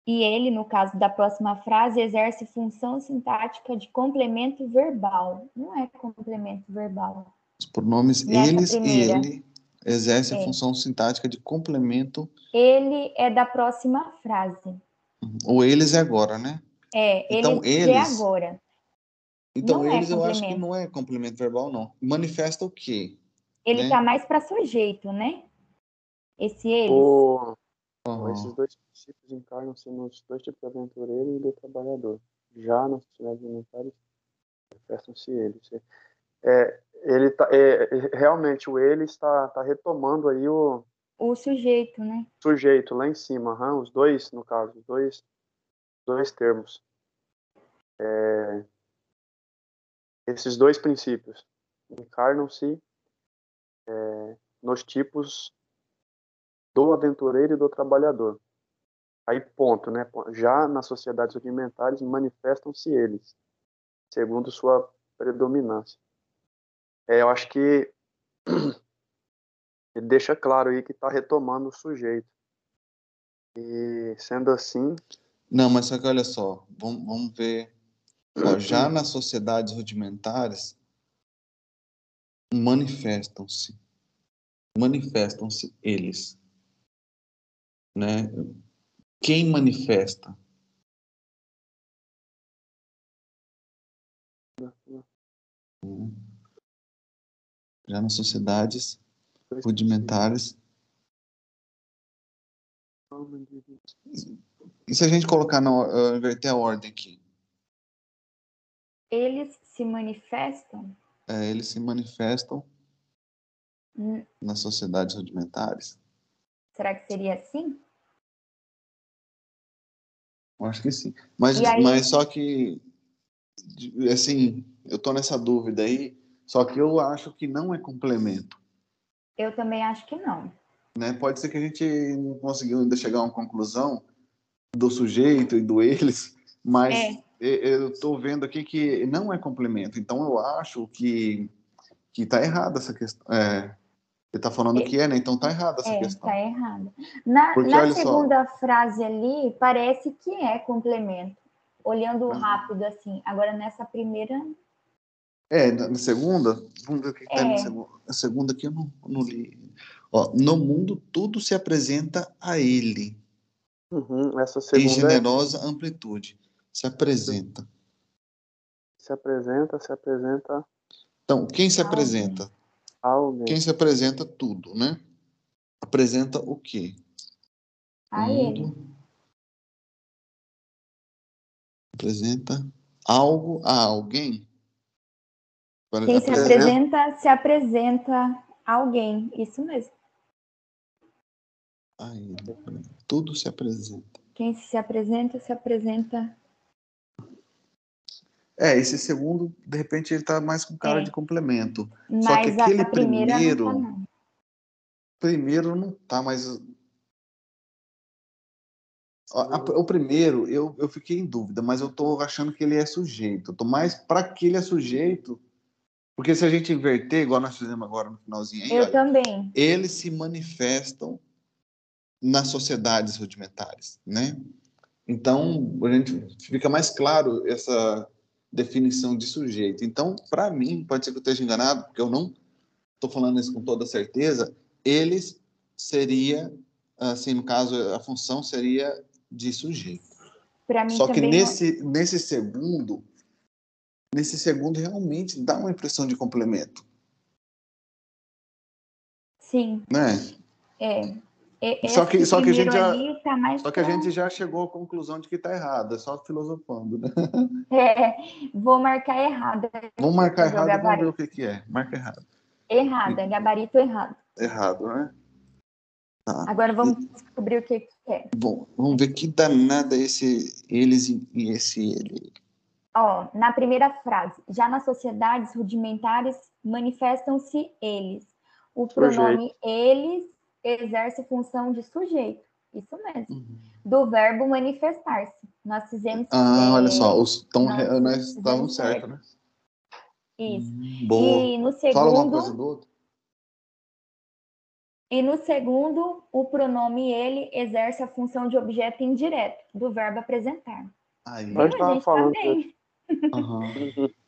e ele, no caso da próxima frase, exerce função sintática de complemento verbal. Não é complemento verbal. Os pronomes Nessa eles primeira. e ele exercem é. a função sintática de complemento. Ele é da próxima frase. O eles é agora, né? É, então, eles, é agora. Então, não é eles é eu acho que não é complemento verbal, não. Manifesta o quê? Ele né? tá mais para sujeito, né? Esse eles. O... Uhum. Esses dois princípios encarnam-se nos dois tipos de aventureiro e do trabalhador. Já nas sociedades alimentares, manifestam-se eles. É, ele tá, é, realmente, o ele está, está retomando aí o, o sujeito, né? Sujeito, lá em cima, uhum, os dois, no caso, os dois, dois termos. É, esses dois princípios encarnam-se é, nos tipos do aventureiro e do trabalhador. Aí, ponto, né? Já nas sociedades rudimentares manifestam-se eles, segundo sua predominância. É, eu acho que ele deixa claro aí que está retomando o sujeito. E sendo assim. Não, mas só que olha só, vamos, vamos ver. Ó, já nas sociedades rudimentares, manifestam-se. Manifestam-se eles. Né? Quem manifesta? Já nas sociedades rudimentares. E se a gente colocar, na, uh, inverter a ordem aqui? Eles se manifestam? É, eles se manifestam hum. nas sociedades rudimentares. Será que seria assim? Eu acho que sim. Mas, aí... mas só que, assim, eu tô nessa dúvida aí, só que eu acho que não é complemento. Eu também acho que não. Né? Pode ser que a gente não conseguiu ainda chegar a uma conclusão do sujeito e do eles, mas é. eu estou vendo aqui que não é complemento. Então eu acho que que está errada essa questão. É, ele está falando é. que é, né? Então está errada essa é, questão. Está errada. Na, Porque, na segunda só, frase ali parece que é complemento, olhando uhum. rápido assim. Agora nessa primeira é, na segunda, vamos ver o que está é. na segunda. A segunda aqui eu não, não li. Ó, no mundo tudo se apresenta a ele. Uhum, essa segunda em generosa é... amplitude. Se apresenta. Se apresenta, se apresenta. Então, quem se apresenta? Alguém. Quem se apresenta tudo, né? Apresenta o quê? A ele. Apresenta algo a alguém? Quem se apresenta, se apresenta a alguém. Isso mesmo. Aí, tudo se apresenta. Quem se apresenta, se apresenta. É, esse segundo, de repente, ele tá mais com cara é. de complemento. Mas Só que aquele primeiro. Não tá, não. Primeiro não tá, mas. O primeiro, eu, eu fiquei em dúvida, mas eu tô achando que ele é sujeito. Eu tô mais para que ele é sujeito porque se a gente inverter, igual nós fizemos agora no finalzinho aí, Eu olha, também. Eles se manifestam nas sociedades rudimentares, né? Então, a gente fica mais claro essa definição de sujeito. Então, para mim, pode ser que eu esteja enganado, porque eu não estou falando isso com toda certeza, eles seria, assim, no caso, a função seria de sujeito. Só que nesse, nesse segundo, nesse segundo realmente dá uma impressão de complemento. Sim. Né? É. é só que, só que a gente já, tá só que a gente já chegou à conclusão de que está errado, é só filosofando, né? É, vou marcar errado. Vamos marcar errado, vamos ver o que, que é. Marca errado. Errado, é gabarito errado. Errado, né? Tá. Agora vamos e... descobrir o que, que é. Bom, vamos ver que danada esse eles e esse ele. Ó, na primeira frase, já nas sociedades rudimentares manifestam-se eles. O pronome sujeito. eles exerce função de sujeito. Isso mesmo. Uhum. Do verbo manifestar-se. Nós fizemos. Ah, é, olha só, os, tão, nós, nós estávamos certo, né? Isso. Hum, boa. E no segundo. Fala uma coisa do outro. E no segundo, o pronome ele exerce a função de objeto indireto, do verbo apresentar. Aí. Nós estávamos tá falando. Tá Uhum.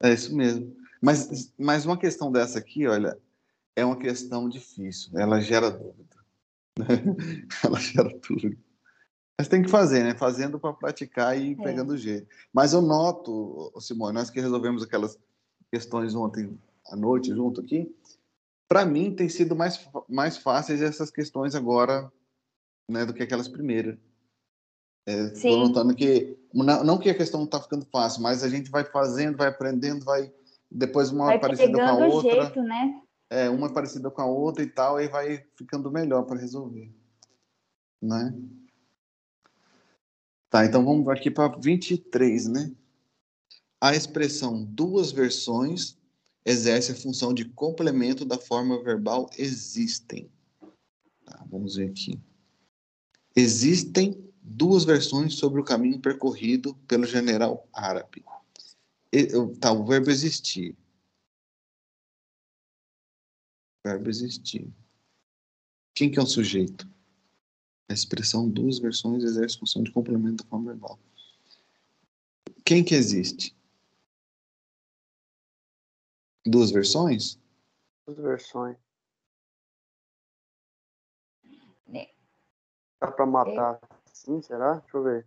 É isso mesmo. Mas, mas uma questão dessa aqui, olha, é uma questão difícil. Ela gera dúvida. Ela gera tudo. Mas tem que fazer, né? Fazendo para praticar e é. pegando o jeito. Mas eu noto, Simone, nós que resolvemos aquelas questões ontem à noite junto aqui, para mim tem sido mais, mais fáceis essas questões agora, né, do que aquelas primeiras. É, notando que não, não, que a questão está ficando fácil, mas a gente vai fazendo, vai aprendendo, vai depois uma vai parecida com a outra. Jeito, né? É, uma parecida com a outra e tal, e vai ficando melhor para resolver, né? Tá, então vamos aqui para 23, né? A expressão duas versões exerce a função de complemento da forma verbal existem. Tá, vamos ver aqui. Existem duas versões sobre o caminho percorrido pelo general árabe. Tá, o verbo existir. Verbo existir. Quem que é o sujeito? A expressão duas versões exerce função de complemento da forma verbal. Quem que existe? Duas versões? Duas versões. É. Dá para matar assim, será? Deixa eu ver.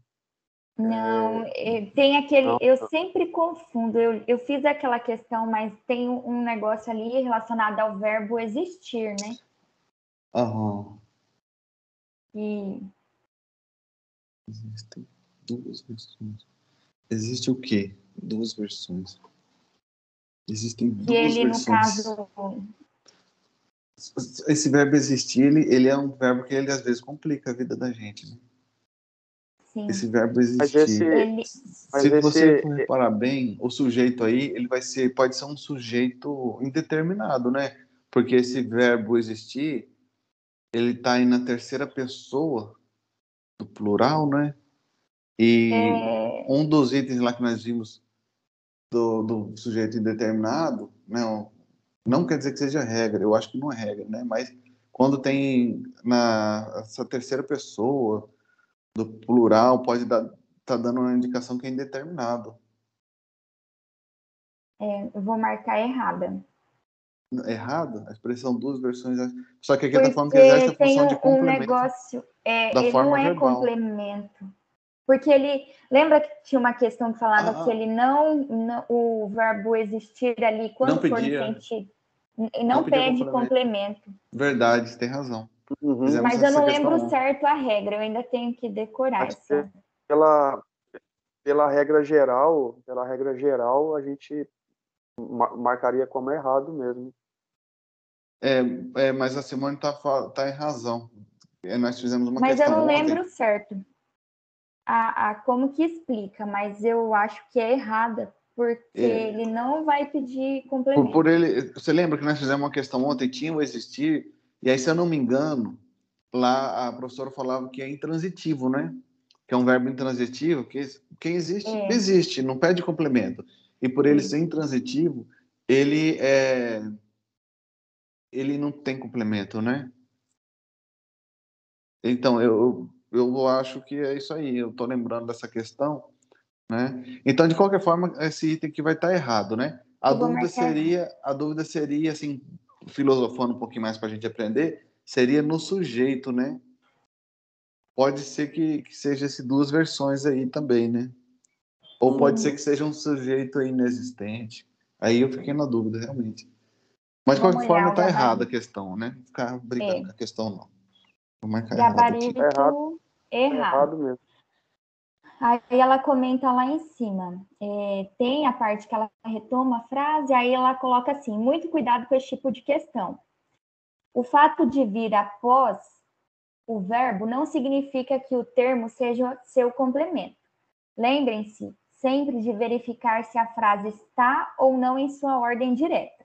Não, é... tem aquele. Não. Eu sempre confundo. Eu, eu fiz aquela questão, mas tem um negócio ali relacionado ao verbo existir, né? Aham. E. Existem duas versões. Existe o quê? Duas versões. Existem duas e ele, versões. no caso. Esse verbo existir, ele, ele é um verbo que ele às vezes complica a vida da gente, né? Sim. Esse verbo existir. Esse, ele... Se você esse... reparar bem, o sujeito aí, ele vai ser, pode ser um sujeito indeterminado, né? Porque esse verbo existir, ele está aí na terceira pessoa do plural, né? E é... um dos itens lá que nós vimos do, do sujeito indeterminado, não, né, não quer dizer que seja regra, eu acho que não é regra, né? Mas quando tem na essa terceira pessoa do plural, pode dar tá dando uma indicação que é indeterminado. É, eu vou marcar errada. Errado? A expressão duas versões. Só que aqui está falando que exerce a função de complemento. um negócio, é, ele não é verbal. complemento. Porque ele. Lembra que tinha uma questão que falava ah, que ele não, não, O verbo existir ali, quando for sentido. Não, não pede complemento. complemento. Verdade, tem razão. Uhum. Mas eu não lembro questão. certo a regra, eu ainda tenho que decorar. Essa. Pela, pela regra geral, pela regra geral, a gente marcaria como errado mesmo. É, é mas a Simone está tá em razão. É, nós fizemos uma Mas eu não ontem. lembro certo a, a como que explica, mas eu acho que é errada, porque é. ele não vai pedir complemento. Por, por, ele, você lembra que nós fizemos uma questão ontem, tinha o existir, e aí, se eu não me engano, lá a professora falava que é intransitivo, né? Que é um verbo intransitivo, que quem existe, é. existe, não pede complemento. E por ele ser intransitivo, ele é ele não tem complemento, né? Então, eu, eu acho que é isso aí, eu estou lembrando dessa questão, né? Então, de qualquer forma, esse item aqui vai estar errado, né? A dúvida seria, a dúvida seria, assim, filosofando um pouquinho mais para a gente aprender, seria no sujeito, né? Pode ser que, que seja esse duas versões aí também, né? Ou pode hum. ser que seja um sujeito inexistente. Aí eu fiquei na dúvida, realmente. Mas de qualquer forma, está errada a questão, né? Ficar brincando é. com a questão, não. Vou marcar Gabarito errado. errado. errado mesmo. Aí ela comenta lá em cima. É, tem a parte que ela retoma a frase, aí ela coloca assim: muito cuidado com esse tipo de questão. O fato de vir após o verbo não significa que o termo seja seu complemento. Lembrem-se sempre de verificar se a frase está ou não em sua ordem direta.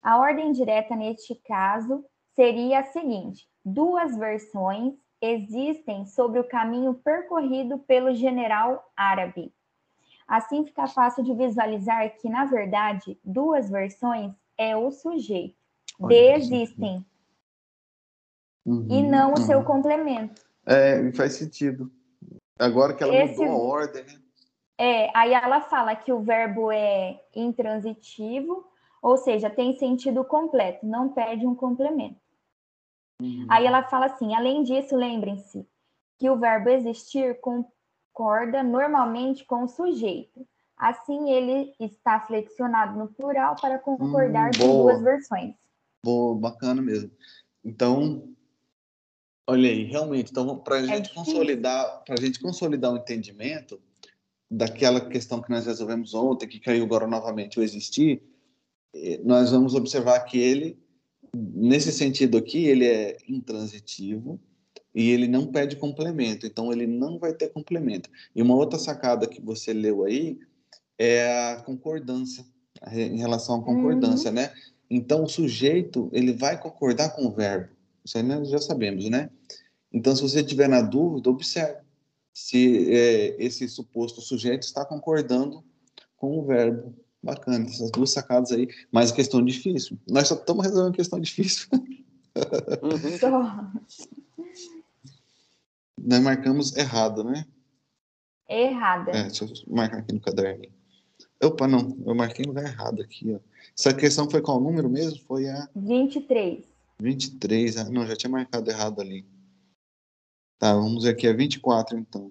A ordem direta, neste caso, seria a seguinte: duas versões existem sobre o caminho percorrido pelo general árabe. Assim fica fácil de visualizar que, na verdade, duas versões é o sujeito. De existem. Uhum, e não o uhum. seu complemento. É, faz sentido. Agora que ela Esse, mudou a ordem, né? É, aí ela fala que o verbo é intransitivo, ou seja, tem sentido completo, não perde um complemento. Uhum. Aí ela fala assim: além disso, lembrem-se que o verbo existir concorda normalmente com o sujeito. Assim, ele está flexionado no plural para concordar hum, com duas versões. Boa, bacana mesmo. Então, olha aí, realmente, então para a é gente consolidar, para a gente consolidar o entendimento daquela questão que nós resolvemos ontem, que caiu agora novamente o existir, eh, nós vamos observar que ele, nesse sentido aqui, ele é intransitivo e ele não pede complemento, então ele não vai ter complemento. E uma outra sacada que você leu aí é a concordância, em relação à concordância, uhum. né? Então, o sujeito, ele vai concordar com o verbo. Isso aí nós já sabemos, né? Então, se você tiver na dúvida, observe se é, esse suposto sujeito está concordando com o verbo. Bacana, essas duas sacadas aí. Mas questão difícil. Nós só estamos resolvendo questão difícil. Uhum. Nós marcamos errado, né? Errada. É, deixa eu marcar aqui no caderno. Opa, não, eu marquei no lugar errado aqui, ó. Essa questão foi qual número mesmo? Foi a. 23. 23, ah, não, já tinha marcado errado ali. Tá, vamos ver aqui, é 24 então.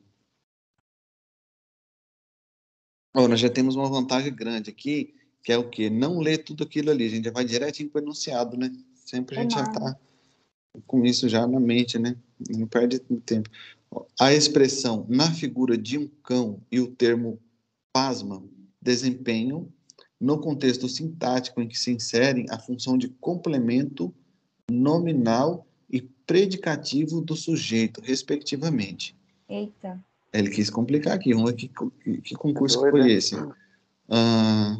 Bom, nós já temos uma vantagem grande aqui, que é o quê? Não ler tudo aquilo ali, a gente já vai direitinho para o enunciado, né? Sempre a gente é já está com isso já na mente, né? Não perde tempo. A expressão na figura de um cão e o termo pasma desempenham no contexto sintático em que se inserem a função de complemento nominal e predicativo do sujeito, respectivamente. Eita. Ele quis complicar aqui. Vamos ver que, que, que concurso Doida. foi esse. Ah,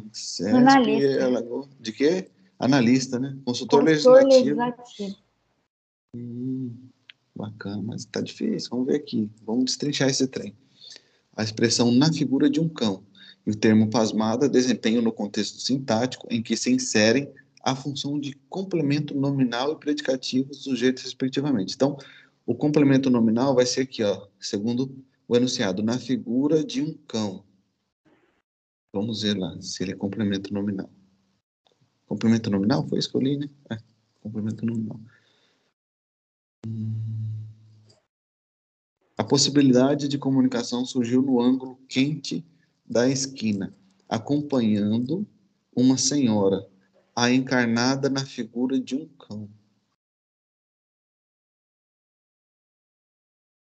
Analista. De quê? Analista, né? Consultor, Consultor legislativo. legislativo. Hum, bacana, mas tá difícil. Vamos ver aqui. Vamos destrinchar esse trem. A expressão na figura de um cão e o termo pasmada desempenham no contexto sintático em que se inserem a função de complemento nominal e predicativo dos sujeitos, respectivamente. Então, o complemento nominal vai ser aqui, ó, segundo o enunciado, na figura de um cão. Vamos ver lá se ele é complemento nominal. Complemento nominal? Foi isso que eu li, né? É, complemento nominal. A possibilidade de comunicação surgiu no ângulo quente da esquina, acompanhando uma senhora, a encarnada na figura de um cão.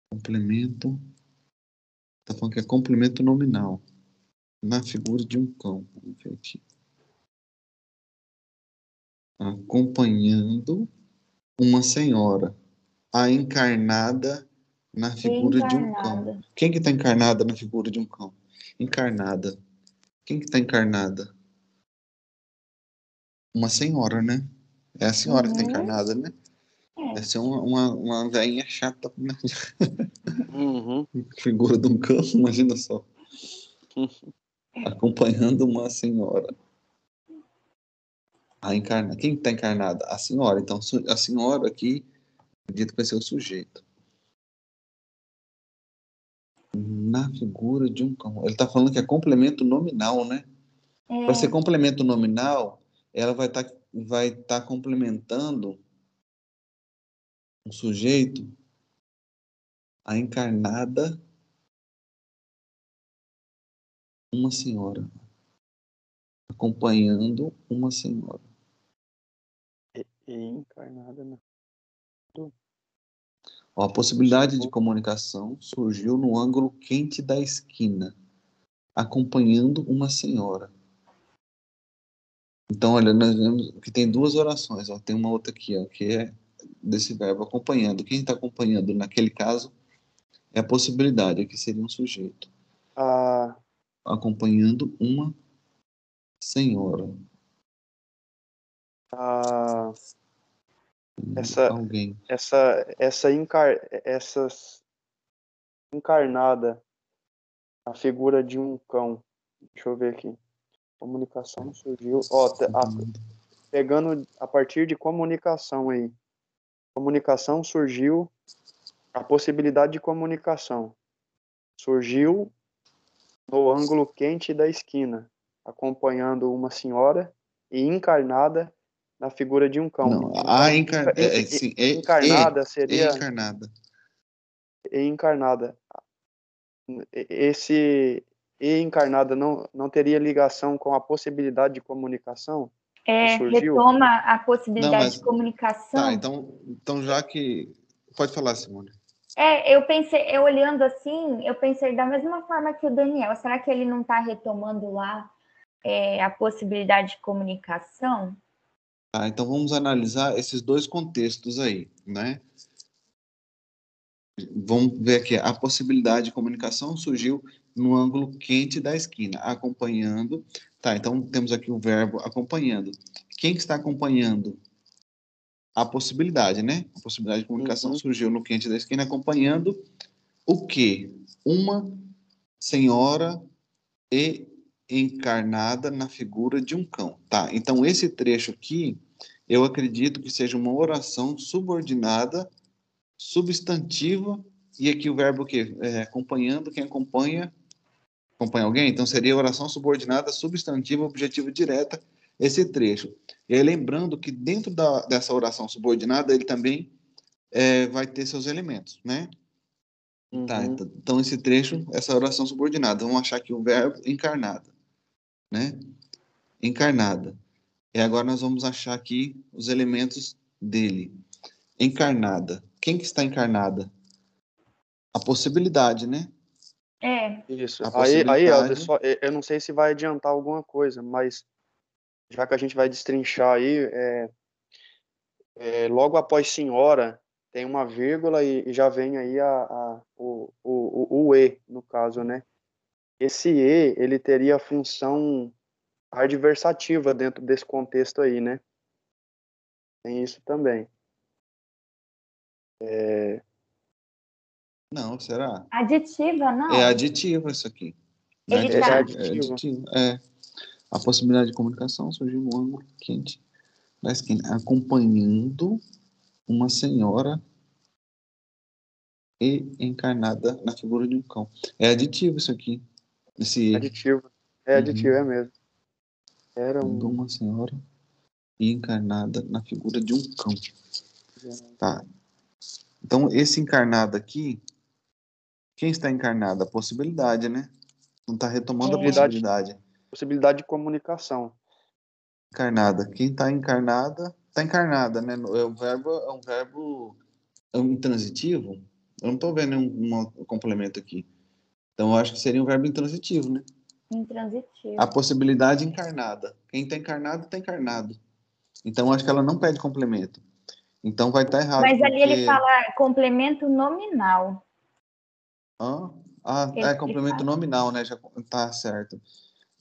Complemento. Está falando que é complemento nominal. Na figura de um cão. Acompanhando uma senhora, a encarnada na figura encarnada. de um cão. Quem que está encarnada na figura de um cão? encarnada. Quem que tá encarnada? Uma senhora, né? É a senhora uhum. que tá uhum. encarnada, né? É. Deve ser uma, uma, uma velhinha chata, né? Uhum. Figura de um cão, imagina só. Acompanhando uma senhora. A encarna... Quem está encarnada? A senhora. Então, a senhora aqui, acredito que vai ser o sujeito na figura de um cão. Ele está falando que é complemento nominal, né? É. Para ser complemento nominal, ela vai estar tá, vai tá complementando um sujeito, a encarnada, uma senhora, acompanhando uma senhora. E, e encarnada, né? A possibilidade de comunicação surgiu no ângulo quente da esquina, acompanhando uma senhora. Então, olha, nós vemos que tem duas orações. Ó. Tem uma outra aqui, ó, que é desse verbo acompanhando. Quem está acompanhando, naquele caso, é a possibilidade, aqui seria um sujeito. Ah. Acompanhando uma senhora. Ah essa alguém. essa essa encar essas encarnada a figura de um cão deixa eu ver aqui comunicação surgiu ó a, pegando a partir de comunicação aí comunicação surgiu a possibilidade de comunicação surgiu no ângulo quente da esquina acompanhando uma senhora e encarnada na figura de um cão. Não, então, a encar... é, é, sim, é, encarnada é, seria encarnada. Encarnada. Esse e encarnada não, não teria ligação com a possibilidade de comunicação? É, retoma a possibilidade Não, mas... de comunicação. Tá, então, então já que. Pode falar, Simone. É, eu pensei, eu olhando assim, eu pensei da mesma forma que o Daniel, será que ele não está retomando lá é, a possibilidade de comunicação? Tá, então vamos analisar esses dois contextos aí, né? Vamos ver aqui, a possibilidade de comunicação surgiu no ângulo quente da esquina, acompanhando. Tá, então temos aqui o verbo acompanhando. Quem que está acompanhando? A possibilidade, né? A possibilidade de comunicação uhum. surgiu no quente da esquina, acompanhando o quê? Uma senhora e encarnada na figura de um cão. Tá, então esse trecho aqui, eu acredito que seja uma oração subordinada, substantiva, e aqui o verbo que é, acompanhando, quem acompanha, acompanha alguém, então seria oração subordinada, substantiva, objetiva direta, esse trecho. E aí lembrando que dentro da, dessa oração subordinada, ele também é, vai ter seus elementos, né? Tá, uhum. Tá, então, esse trecho, essa oração subordinada, vamos achar que o verbo encarnada né? Encarnada. E agora nós vamos achar aqui os elementos dele. Encarnada. Quem que está encarnada? A possibilidade, né? É. Isso. Aí, aí só, eu não sei se vai adiantar alguma coisa, mas já que a gente vai destrinchar aí, é, é, logo após senhora, tem uma vírgula e, e já vem aí a, a o, o, o, o E, no caso, né? esse E ele teria a função adversativa dentro desse contexto aí, né? Tem isso também. É... Não, será? Aditiva, não? É aditiva isso aqui. Ele é, tá... é aditivo. É. A possibilidade de comunicação surgiu no ângulo quente da esquina, acompanhando uma senhora e encarnada na figura de um cão. É aditivo isso aqui. Esse... Aditivo. É aditivo, uhum. é mesmo. Era um... uma senhora encarnada na figura de um cão. Tá. Então, esse encarnado aqui, quem está encarnado? A possibilidade, né? Não está retomando a possibilidade. Possibilidade de comunicação. Encarnada. Quem está encarnada, está encarnada, né? É um verbo, é um verbo é um intransitivo. Eu não estou vendo um, um complemento aqui. Então, eu acho que seria um verbo intransitivo, né? Intransitivo. A possibilidade encarnada. Quem está encarnado, está encarnado. Então, eu acho que ela não pede complemento. Então, vai estar tá errado. Mas ali ele fala complemento nominal. Ah, ah é complemento nominal, né? Já está certo.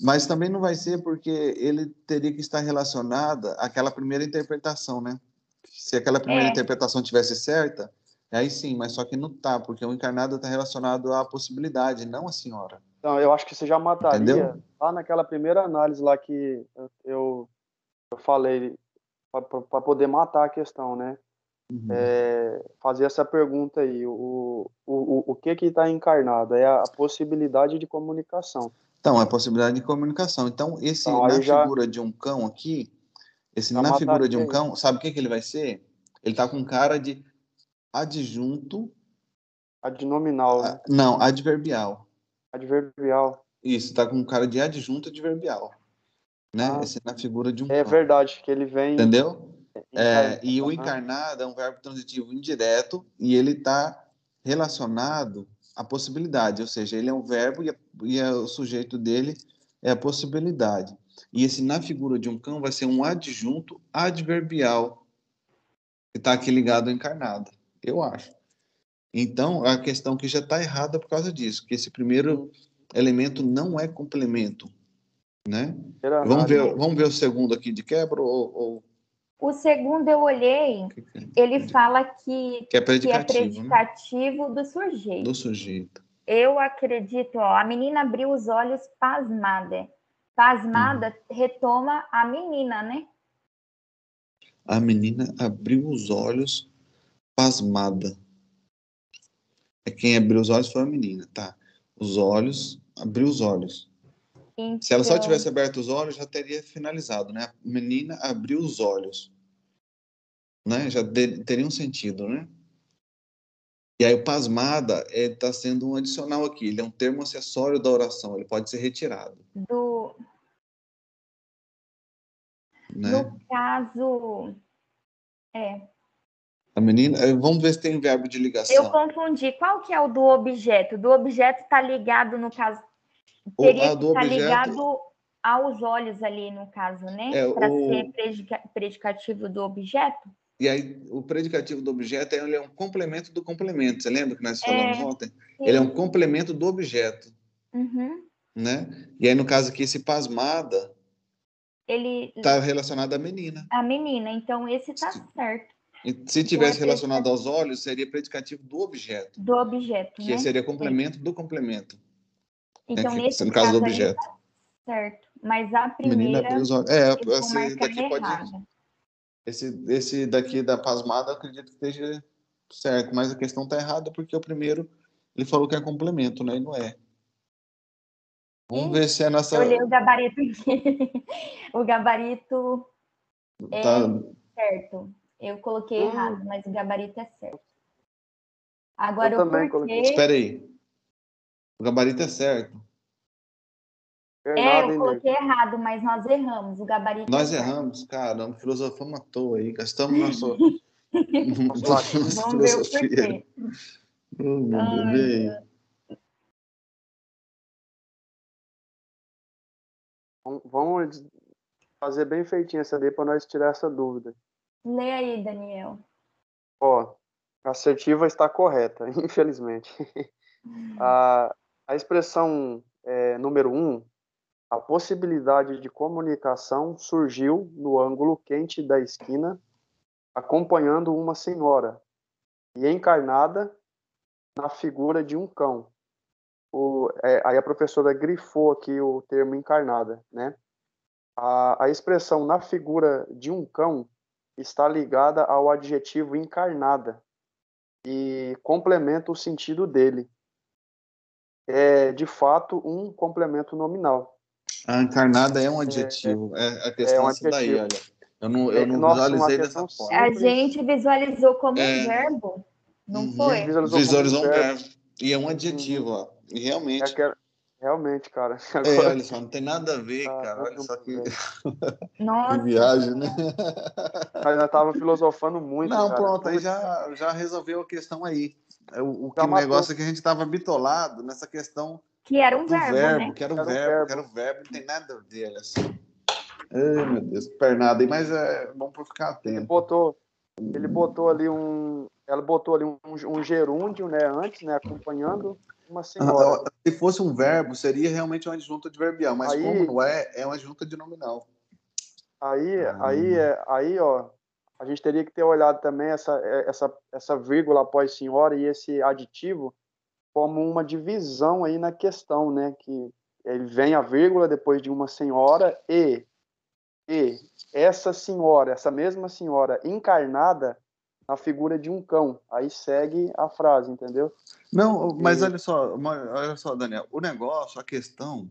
Mas também não vai ser porque ele teria que estar relacionada àquela primeira interpretação, né? Se aquela primeira é. interpretação tivesse certa, Aí sim, mas só que não tá, porque o encarnado está relacionado à possibilidade, não à senhora. Então, eu acho que você já mataria Entendeu? lá naquela primeira análise lá que eu, eu falei para poder matar a questão, né? Uhum. É, fazer essa pergunta aí, o, o, o que que está encarnado? É a possibilidade de comunicação. Então, é a possibilidade de comunicação. Então, esse então, na já... figura de um cão aqui, esse já na figura de um cão, sabe o que, que ele vai ser? Ele está com cara de adjunto. Adnominal. Né? Não, adverbial. Adverbial. Isso, está com cara de adjunto adverbial. Né? Ah, Esse é na figura de um. É verdade, que ele vem. Entendeu? É, e o encarnado é um verbo transitivo indireto e ele está relacionado à possibilidade, ou seja, ele é um verbo e, a, e a, o sujeito dele é a possibilidade. E esse na figura de um cão vai ser um adjunto adverbial que está aqui ligado ao encarnado eu acho. Então, a questão que já está errada por causa disso, que esse primeiro elemento não é complemento, né? Vamos ver, vamos ver o segundo aqui de quebra ou, ou... O segundo eu olhei, ele fala que, que é predicativo, que é predicativo né? do sujeito. Do sujeito. Eu acredito, ó, a menina abriu os olhos pasmada. Pasmada hum. retoma a menina, né? A menina abriu os olhos pasmada. É quem abriu os olhos foi a menina, tá? Os olhos, abriu os olhos. Então... Se ela só então tivesse aberto os olhos, já teria finalizado, né? A menina abriu os olhos. Né? Já de, teria um sentido, né? E aí o pasmada está é, sendo um adicional aqui. Ele é um termo acessório da oração. Ele pode ser retirado. Do... Né? No caso, é. A menina, eh, vamos ver se tem verbo de ligação. Eu confundi. Qual que é o do objeto? Do objeto está ligado, no caso, teria que estar tá ligado aos olhos ali, no caso, né? É, Para o... ser predicativo do objeto. E aí, o predicativo do objeto ele é um complemento do complemento. Você lembra que nós falamos é, ontem? Sim. Ele é um complemento do objeto. Uhum. Né? E aí, no caso aqui, esse pasmada ele está relacionado à menina. A menina, então esse está certo. Se tivesse então, relacionado aos olhos, seria predicativo do objeto. Do objeto, Que né? seria complemento do complemento. Então, é, nesse no caso, caso do objeto. Tá certo. Mas a primeira. Menina abriu os olhos. É, esse daqui pode. Esse, esse daqui da pasmada, acredito que esteja certo, mas a questão está errada porque o primeiro ele falou que é complemento, né? E não é. Vamos Sim. ver se é nossa. Eu olhei o gabarito aqui. o gabarito é tá... certo. Eu coloquei hum. errado, mas o gabarito é certo. Agora eu o porquê... Coloquei. Espera aí. O gabarito é certo. É, eu coloquei errado, mas nós erramos. O gabarito. Nós é erramos, caramba, filosofamos à toa aí, gastamos nosso. Vamos ver o porquê. Oh. Vamos fazer bem feitinho essa daí para nós tirar essa dúvida. Lê aí, Daniel. Ó, a assertiva está correta, infelizmente. a, a expressão é, número um, a possibilidade de comunicação surgiu no ângulo quente da esquina, acompanhando uma senhora, e encarnada na figura de um cão. O, é, aí a professora grifou aqui o termo encarnada, né? A, a expressão na figura de um cão está ligada ao adjetivo encarnada e complementa o sentido dele. É, de fato, um complemento nominal. A encarnada é um adjetivo. É, é a questão é um é daí, olha. Eu não, eu não Nossa, visualizei dessa forma. A gente visualizou como é... um verbo, não uhum. foi? Visualizou, visualizou um verbo. verbo. E é um adjetivo, uhum. ó. E realmente. É realmente, cara. Agora... É, olha só, não tem nada a ver, ah, cara. Olha só que, Nossa. que viagem, né? Mas eu tava filosofando muito. Não, cara. pronto, aí já, já resolveu a questão aí. O, o que negócio é que a gente tava bitolado nessa questão que era um verbo, verbo né? Que era um era verbo, verbo, que era um verbo, não tem nada a ver, olha só. Ai, meu Deus, pernada. Mas é bom para ficar atento. Ele botou, ele botou ali um, ela botou ali um, um gerúndio, né, antes, né, acompanhando uma senhora. Se fosse um verbo, seria realmente uma adjunta adverbial, mas aí, como não é, é uma adjunta de nominal. Aí, ah. aí, é, aí, ó, a gente teria que ter olhado também essa, essa, essa vírgula após senhora e esse aditivo como uma divisão aí na questão, né? Que ele vem a vírgula depois de uma senhora e e essa senhora, essa mesma senhora encarnada na figura de um cão. Aí segue a frase, entendeu? Não, mas e... olha só, olha só, Daniel, o negócio, a questão,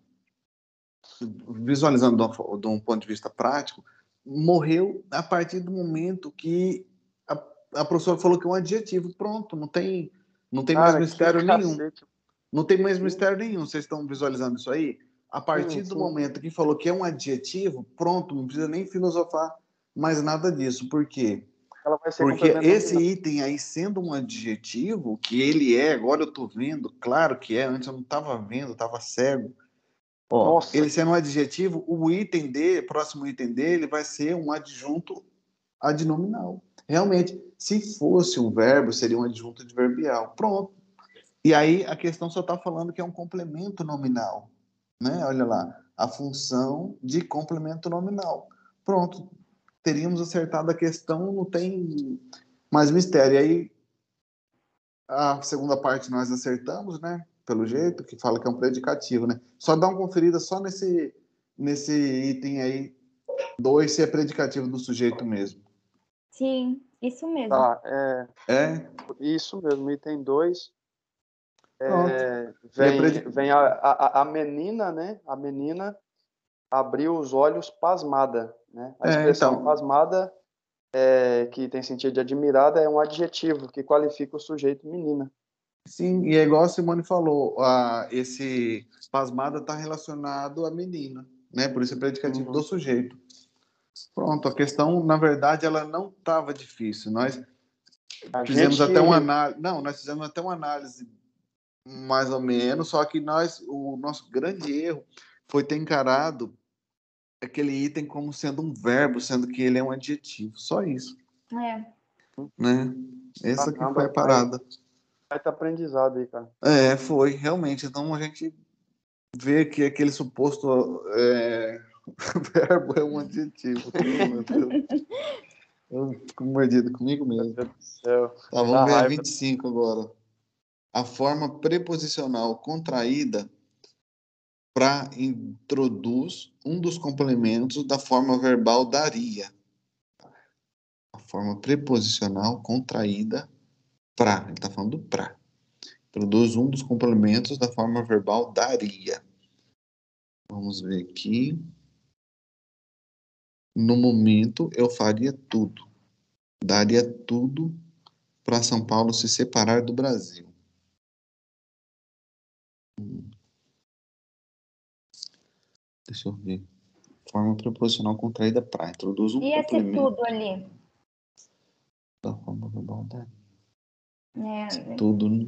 visualizando de um ponto de vista prático, morreu a partir do momento que a, a professora falou que é um adjetivo, pronto, não tem não tem Cara, mais mistério nenhum. Cacete. Não tem mais mistério nenhum. Vocês estão visualizando isso aí? A partir sim, do sim. momento que falou que é um adjetivo, pronto, não precisa nem filosofar mais nada disso. Por quê? Porque esse item aí, sendo um adjetivo, que ele é, agora eu estou vendo, claro que é, antes eu não estava vendo, estava cego. Ó, Nossa. ele sendo um adjetivo, o item dele, próximo item dele, vai ser um adjunto adnominal. Realmente, se fosse um verbo, seria um adjunto adverbial. Pronto. E aí a questão só está falando que é um complemento nominal. Né? Olha lá, a função de complemento nominal. Pronto. Teríamos acertado a questão, não tem mais mistério. E aí, a segunda parte nós acertamos, né? Pelo jeito, que fala que é um predicativo, né? Só dá uma conferida só nesse, nesse item aí, dois, se é predicativo do sujeito mesmo. Sim, isso mesmo. Tá, é, é? Isso mesmo, item 2. É, vem vem a, a, a, menina, né? A menina abriu os olhos pasmada, né? A é, expressão então... pasmada, é, que tem sentido de admirada, é um adjetivo que qualifica o sujeito menina. Sim, e é igual a Simone falou, a, esse pasmada está relacionado à menina, né? Por isso é predicativo uhum. do sujeito. Pronto, a questão, na verdade, ela não estava difícil. Nós a fizemos gente... até uma análise. Não, nós fizemos até uma análise mais ou menos, só que nós, o nosso grande erro foi ter encarado aquele item como sendo um verbo, sendo que ele é um adjetivo. Só isso. É. Né? Essa que foi a parada. Vai estar aprendizado aí, cara. É, foi, realmente. Então a gente vê que aquele suposto é, verbo é um adjetivo. Eu fico mordido comigo mesmo. Meu Deus do céu. Tá, vamos ver a 25 agora. A forma preposicional contraída para introduz um dos complementos da forma verbal daria. A forma preposicional contraída para. Ele está falando do para. Introduz um dos complementos da forma verbal daria. Vamos ver aqui. No momento, eu faria tudo. Daria tudo para São Paulo se separar do Brasil. Deixa eu ver. Forma preposicional contraída para. Introduz um E esse tudo ali? Da forma verbal daria. É. Tudo. Né?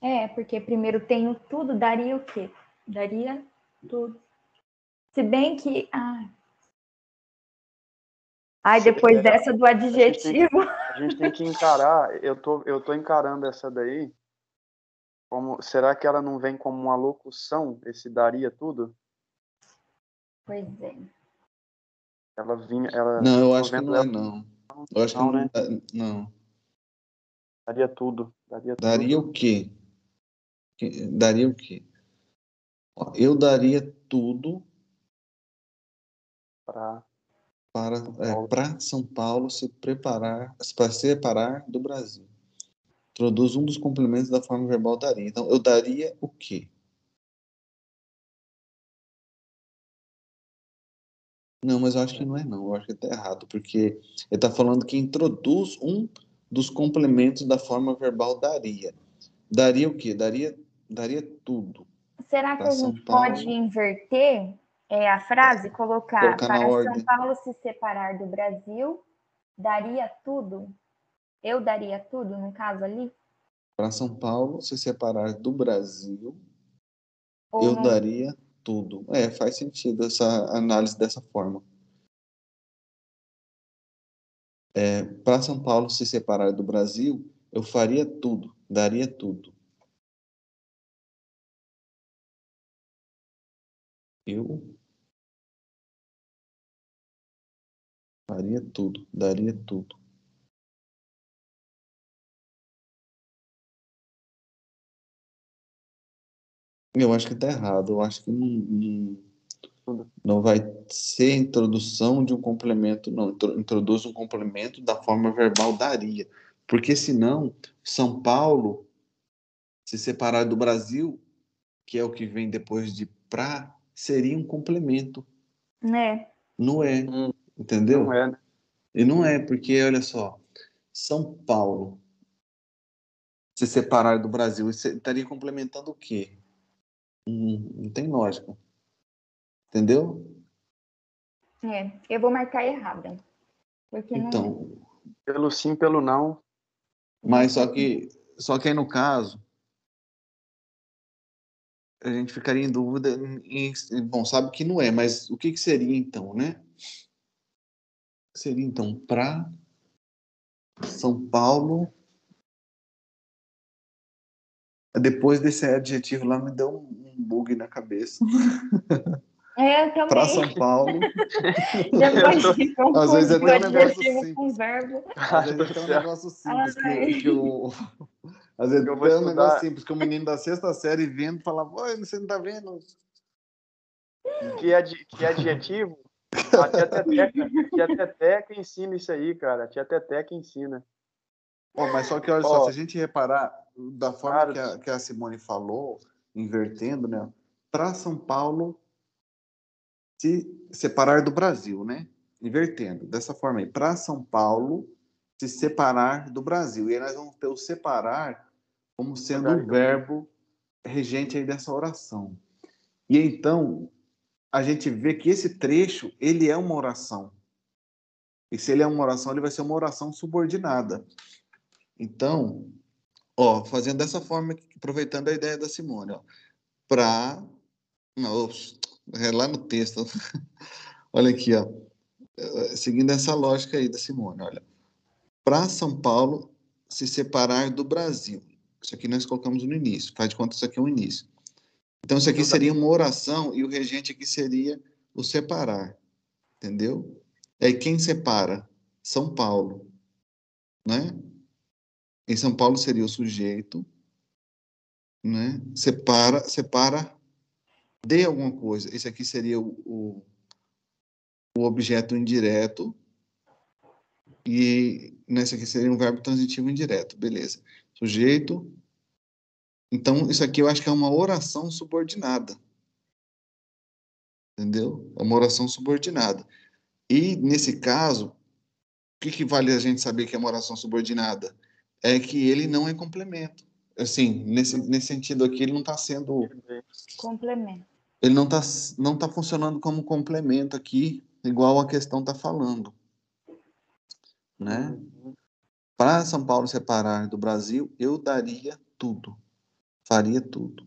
É, porque primeiro tenho tudo, daria o quê? Daria tudo. Se bem que. Ah. Ai, depois dessa do adjetivo. A gente, tem, a gente tem que encarar, eu tô, eu tô encarando essa daí. Como, será que ela não vem como uma locução, esse daria tudo? Pois é. Ela vinha. Ela, não, eu acho que não é, não. Eu acho não, que não, né? não. Daria tudo. Daria, daria tudo. o quê? Daria o quê? Eu daria tudo para para é, para São Paulo se preparar para se separar do Brasil. Introduz um dos complementos da forma verbal daria. Então, eu daria o quê? Não, mas eu acho que não é não. Eu acho que está errado, porque ele está falando que introduz um dos complementos da forma verbal daria. Daria o quê? Daria, daria tudo. Será que a gente Paulo. pode inverter é, a frase, colocar, colocar para São. Paulo se separar do Brasil, daria tudo? Eu daria tudo, no caso ali? Para São Paulo se separar do Brasil, Ou eu não... daria tudo. É, faz sentido essa análise dessa forma. É, Para São Paulo se separar do Brasil, eu faria tudo, daria tudo. Eu faria tudo, daria tudo. Eu acho que está errado. Eu acho que não, não, não, vai ser introdução de um complemento, não. Introduz um complemento da forma verbal daria. Porque senão, São Paulo se separar do Brasil, que é o que vem depois de pra, seria um complemento. Né? Não é. Hum. Entendeu? Não é. Né? E não é, porque, olha só, São Paulo se separar do Brasil, estaria complementando o quê? Não, tem lógica. Entendeu? É, eu vou marcar errada. Porque então, não... Pelo sim, pelo não. Mas só que, só que aí no caso, a gente ficaria em dúvida. Em, bom, sabe que não é, mas o que, que seria então, né? Seria então para São Paulo depois desse adjetivo lá me deu um bug na cabeça. É, também. Para São Paulo. Depois de Às vezes é até um negócio simples. Com verbo. Às vezes é até um negócio simples que, que o... Às vezes é um negócio simples que o menino da sexta série vendo falava, oi, você não tá vendo? Que, ad... que adjetivo? A tia Teteca, a tia Teteca ensina isso aí, cara. A tia Teteca ensina. Oh, mas só que olha oh. só, se a gente reparar da forma claro. que, a, que a Simone falou, invertendo, né? Para São Paulo se separar do Brasil, né? Invertendo dessa forma aí. Para São Paulo se separar do Brasil. E aí nós vamos ter o separar como sendo o verbo regente aí dessa oração. E então a gente vê que esse trecho ele é uma oração. E se ele é uma oração, ele vai ser uma oração subordinada. Então, ó, fazendo dessa forma, aproveitando a ideia da Simone, ó, para é lá no texto. olha aqui, ó. Seguindo essa lógica aí da Simone, olha. Para São Paulo se separar do Brasil. Isso aqui nós colocamos no início. Faz de conta isso aqui é um início. Então, isso aqui seria uma oração e o regente aqui seria o separar. Entendeu? É quem separa? São Paulo. Né? Em São Paulo seria o sujeito, né? Separa, separa de alguma coisa. Esse aqui seria o, o, o objeto indireto e nesse aqui seria um verbo transitivo indireto, beleza? Sujeito. Então, isso aqui eu acho que é uma oração subordinada. Entendeu? É uma oração subordinada. E, nesse caso, o que, que vale a gente saber que é uma oração subordinada? É que ele não é complemento. Assim, nesse, nesse sentido aqui, ele não está sendo. Complemento. Ele não está não tá funcionando como complemento aqui, igual a questão está falando. Né? Para São Paulo separar do Brasil, eu daria tudo. Faria tudo.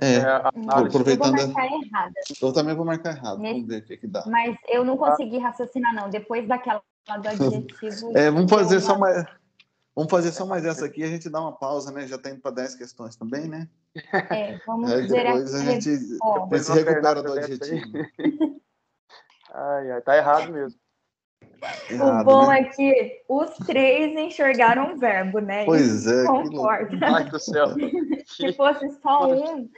É, é aproveitando. Eu vou marcar. Eu também vou marcar errado. Nesse... Vamos ver o que, que dá. Mas eu não consegui raciocinar, não. Depois daquela do adjetivo. é, vamos fazer só mais. Vamos fazer só mais essa aqui, a gente dá uma pausa, né? Já está indo para 10 questões também, né? É, vamos é, depois a gente, se recupera do adjetivo. ai, ai, tá errado mesmo. Errado, o bom né? é que os três enxergaram o verbo, né? Pois é. Concorda. Ai do céu. se fosse só um.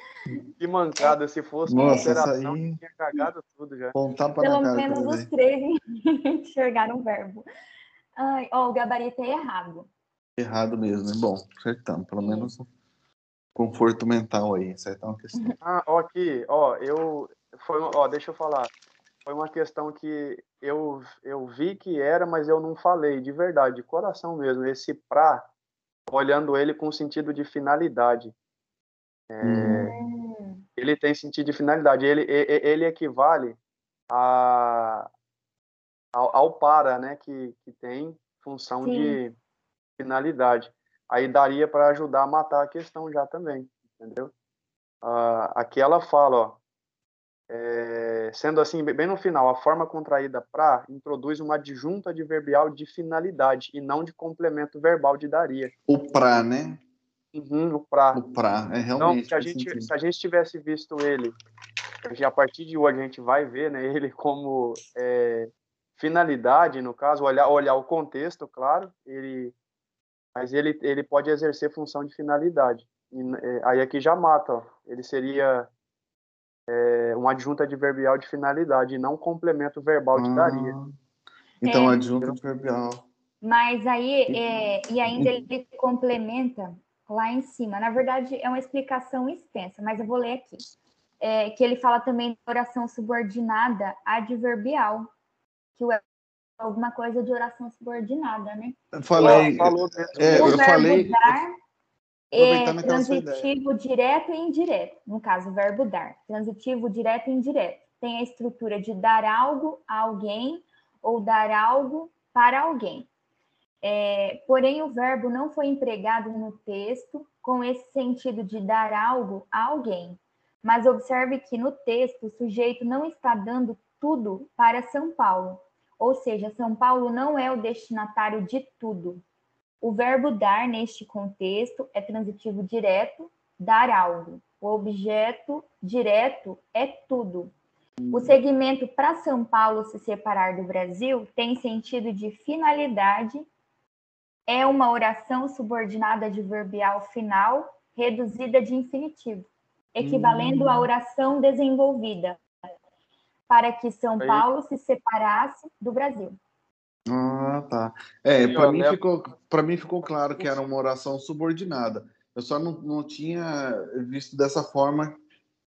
Que mancada, se fosse Nossa, uma aí... tinha cagado tudo já. Pelo menos os três enxergaram o verbo. Ai, ó, o gabarito é errado. Errado mesmo? Bom, acertamos. Pelo menos conforto mental aí, acertar uma questão. Ah, ó, aqui, ó, eu. Foi, ó, deixa eu falar foi uma questão que eu, eu vi que era, mas eu não falei, de verdade, de coração mesmo. Esse pra, olhando ele com sentido de finalidade. É, hum. Ele tem sentido de finalidade. Ele, ele equivale a, ao, ao para, né, que, que tem função Sim. de finalidade. Aí daria para ajudar a matar a questão já também, entendeu? Uh, aqui ela fala, ó, é, sendo assim, bem no final, a forma contraída para introduz uma adjunta adverbial de finalidade e não de complemento verbal de daria. O pra, né? Uhum, o pra. O pra, é realmente. Então, se a, gente, se a gente tivesse visto ele, a partir de hoje a gente vai ver né, ele como é, finalidade, no caso, olhar, olhar o contexto, claro, ele, mas ele, ele pode exercer função de finalidade. E, é, aí aqui já mata, ó. ele seria é, um adjunto adverbial de finalidade e não complemento verbal de ah, daria. Então, é, adjunto adverbial. Mas aí, é, e ainda ele complementa lá em cima. Na verdade, é uma explicação extensa, mas eu vou ler aqui. É, que ele fala também de oração subordinada adverbial, que é alguma coisa de oração subordinada, né? Eu falei, falou, é, eu falei, dar é transitivo direto e indireto. No caso, o verbo dar. Transitivo direto e indireto. Tem a estrutura de dar algo a alguém ou dar algo para alguém. É, porém, o verbo não foi empregado no texto com esse sentido de dar algo a alguém. Mas observe que no texto o sujeito não está dando tudo para São Paulo. Ou seja, São Paulo não é o destinatário de tudo. O verbo dar, neste contexto, é transitivo direto, dar algo. O objeto direto é tudo. O segmento para São Paulo se separar do Brasil tem sentido de finalidade, é uma oração subordinada adverbial final reduzida de infinitivo, equivalendo à hum. oração desenvolvida para que São Paulo se separasse do Brasil. Ah, tá. É, para mim, ficou, mim ficou claro que era uma oração subordinada. Eu só não, não tinha visto dessa forma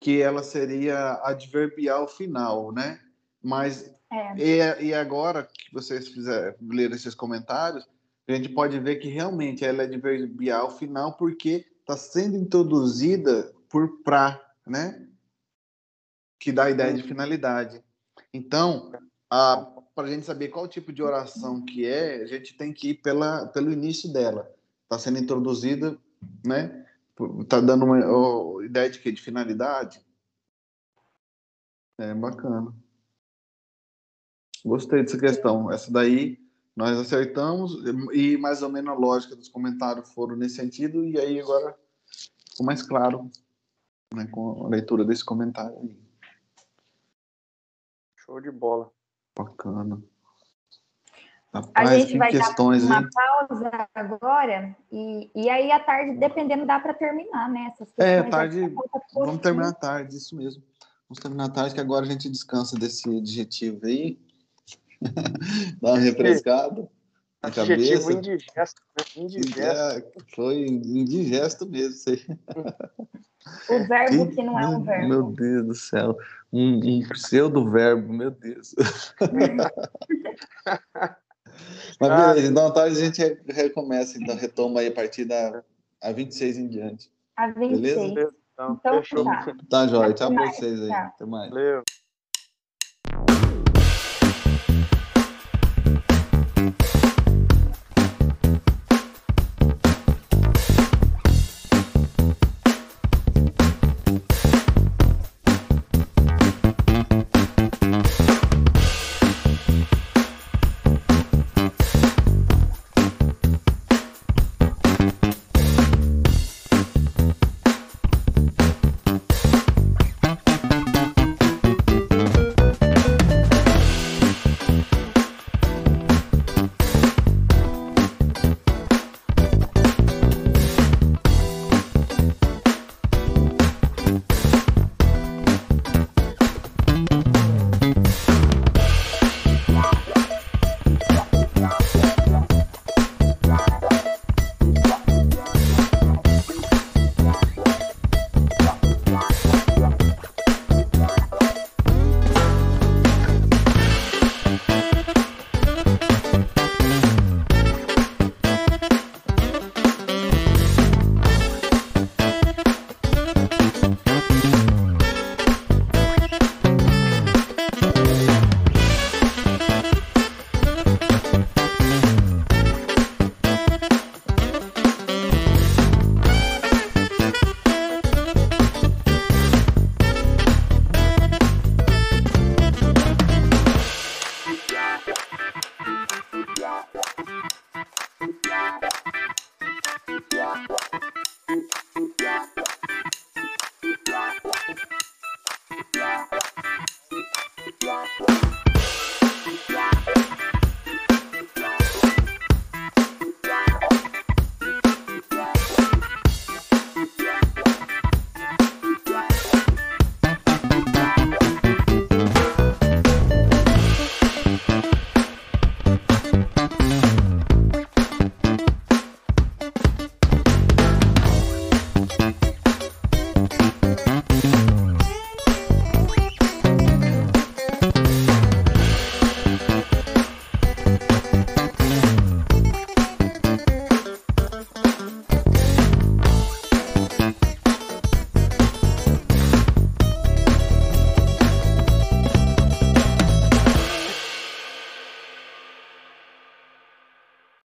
que ela seria adverbial final, né? Mas é. e, e agora que vocês fizeram ler esses comentários, a gente pode ver que realmente ela é adverbial final porque está sendo introduzida por pra, né? Que dá a ideia de finalidade. Então, a para a gente saber qual tipo de oração que é, a gente tem que ir pela, pelo início dela. Está sendo introduzida, né? Está dando uma oh, ideia de? De finalidade? É bacana. Gostei dessa questão. Essa daí nós acertamos e mais ou menos a lógica dos comentários foram nesse sentido e aí agora ficou mais claro né, com a leitura desse comentário. Show de bola. Bacana. Rapaz, a gente vai questões, dar uma hein? pausa agora e, e aí à tarde, dependendo, dá para terminar, né? Essas é, tarde, vamos terminar tarde, isso mesmo. Vamos terminar tarde, que agora a gente descansa desse adjetivo aí. Dá uma refrescada na cabeça. indigesto, né? indigesto. É, foi indigesto mesmo, sei. O verbo que não é um verbo. Meu Deus do céu. Um, um pseudo-verbo, meu Deus. Mas ah. beleza, então à tarde a gente recomeça, então retoma aí a partir da a 26 em diante. A 26. Beleza? Então, então fechou. Tá, tá jóia. Tchau pra vocês aí. Tchau. Até mais. Valeu.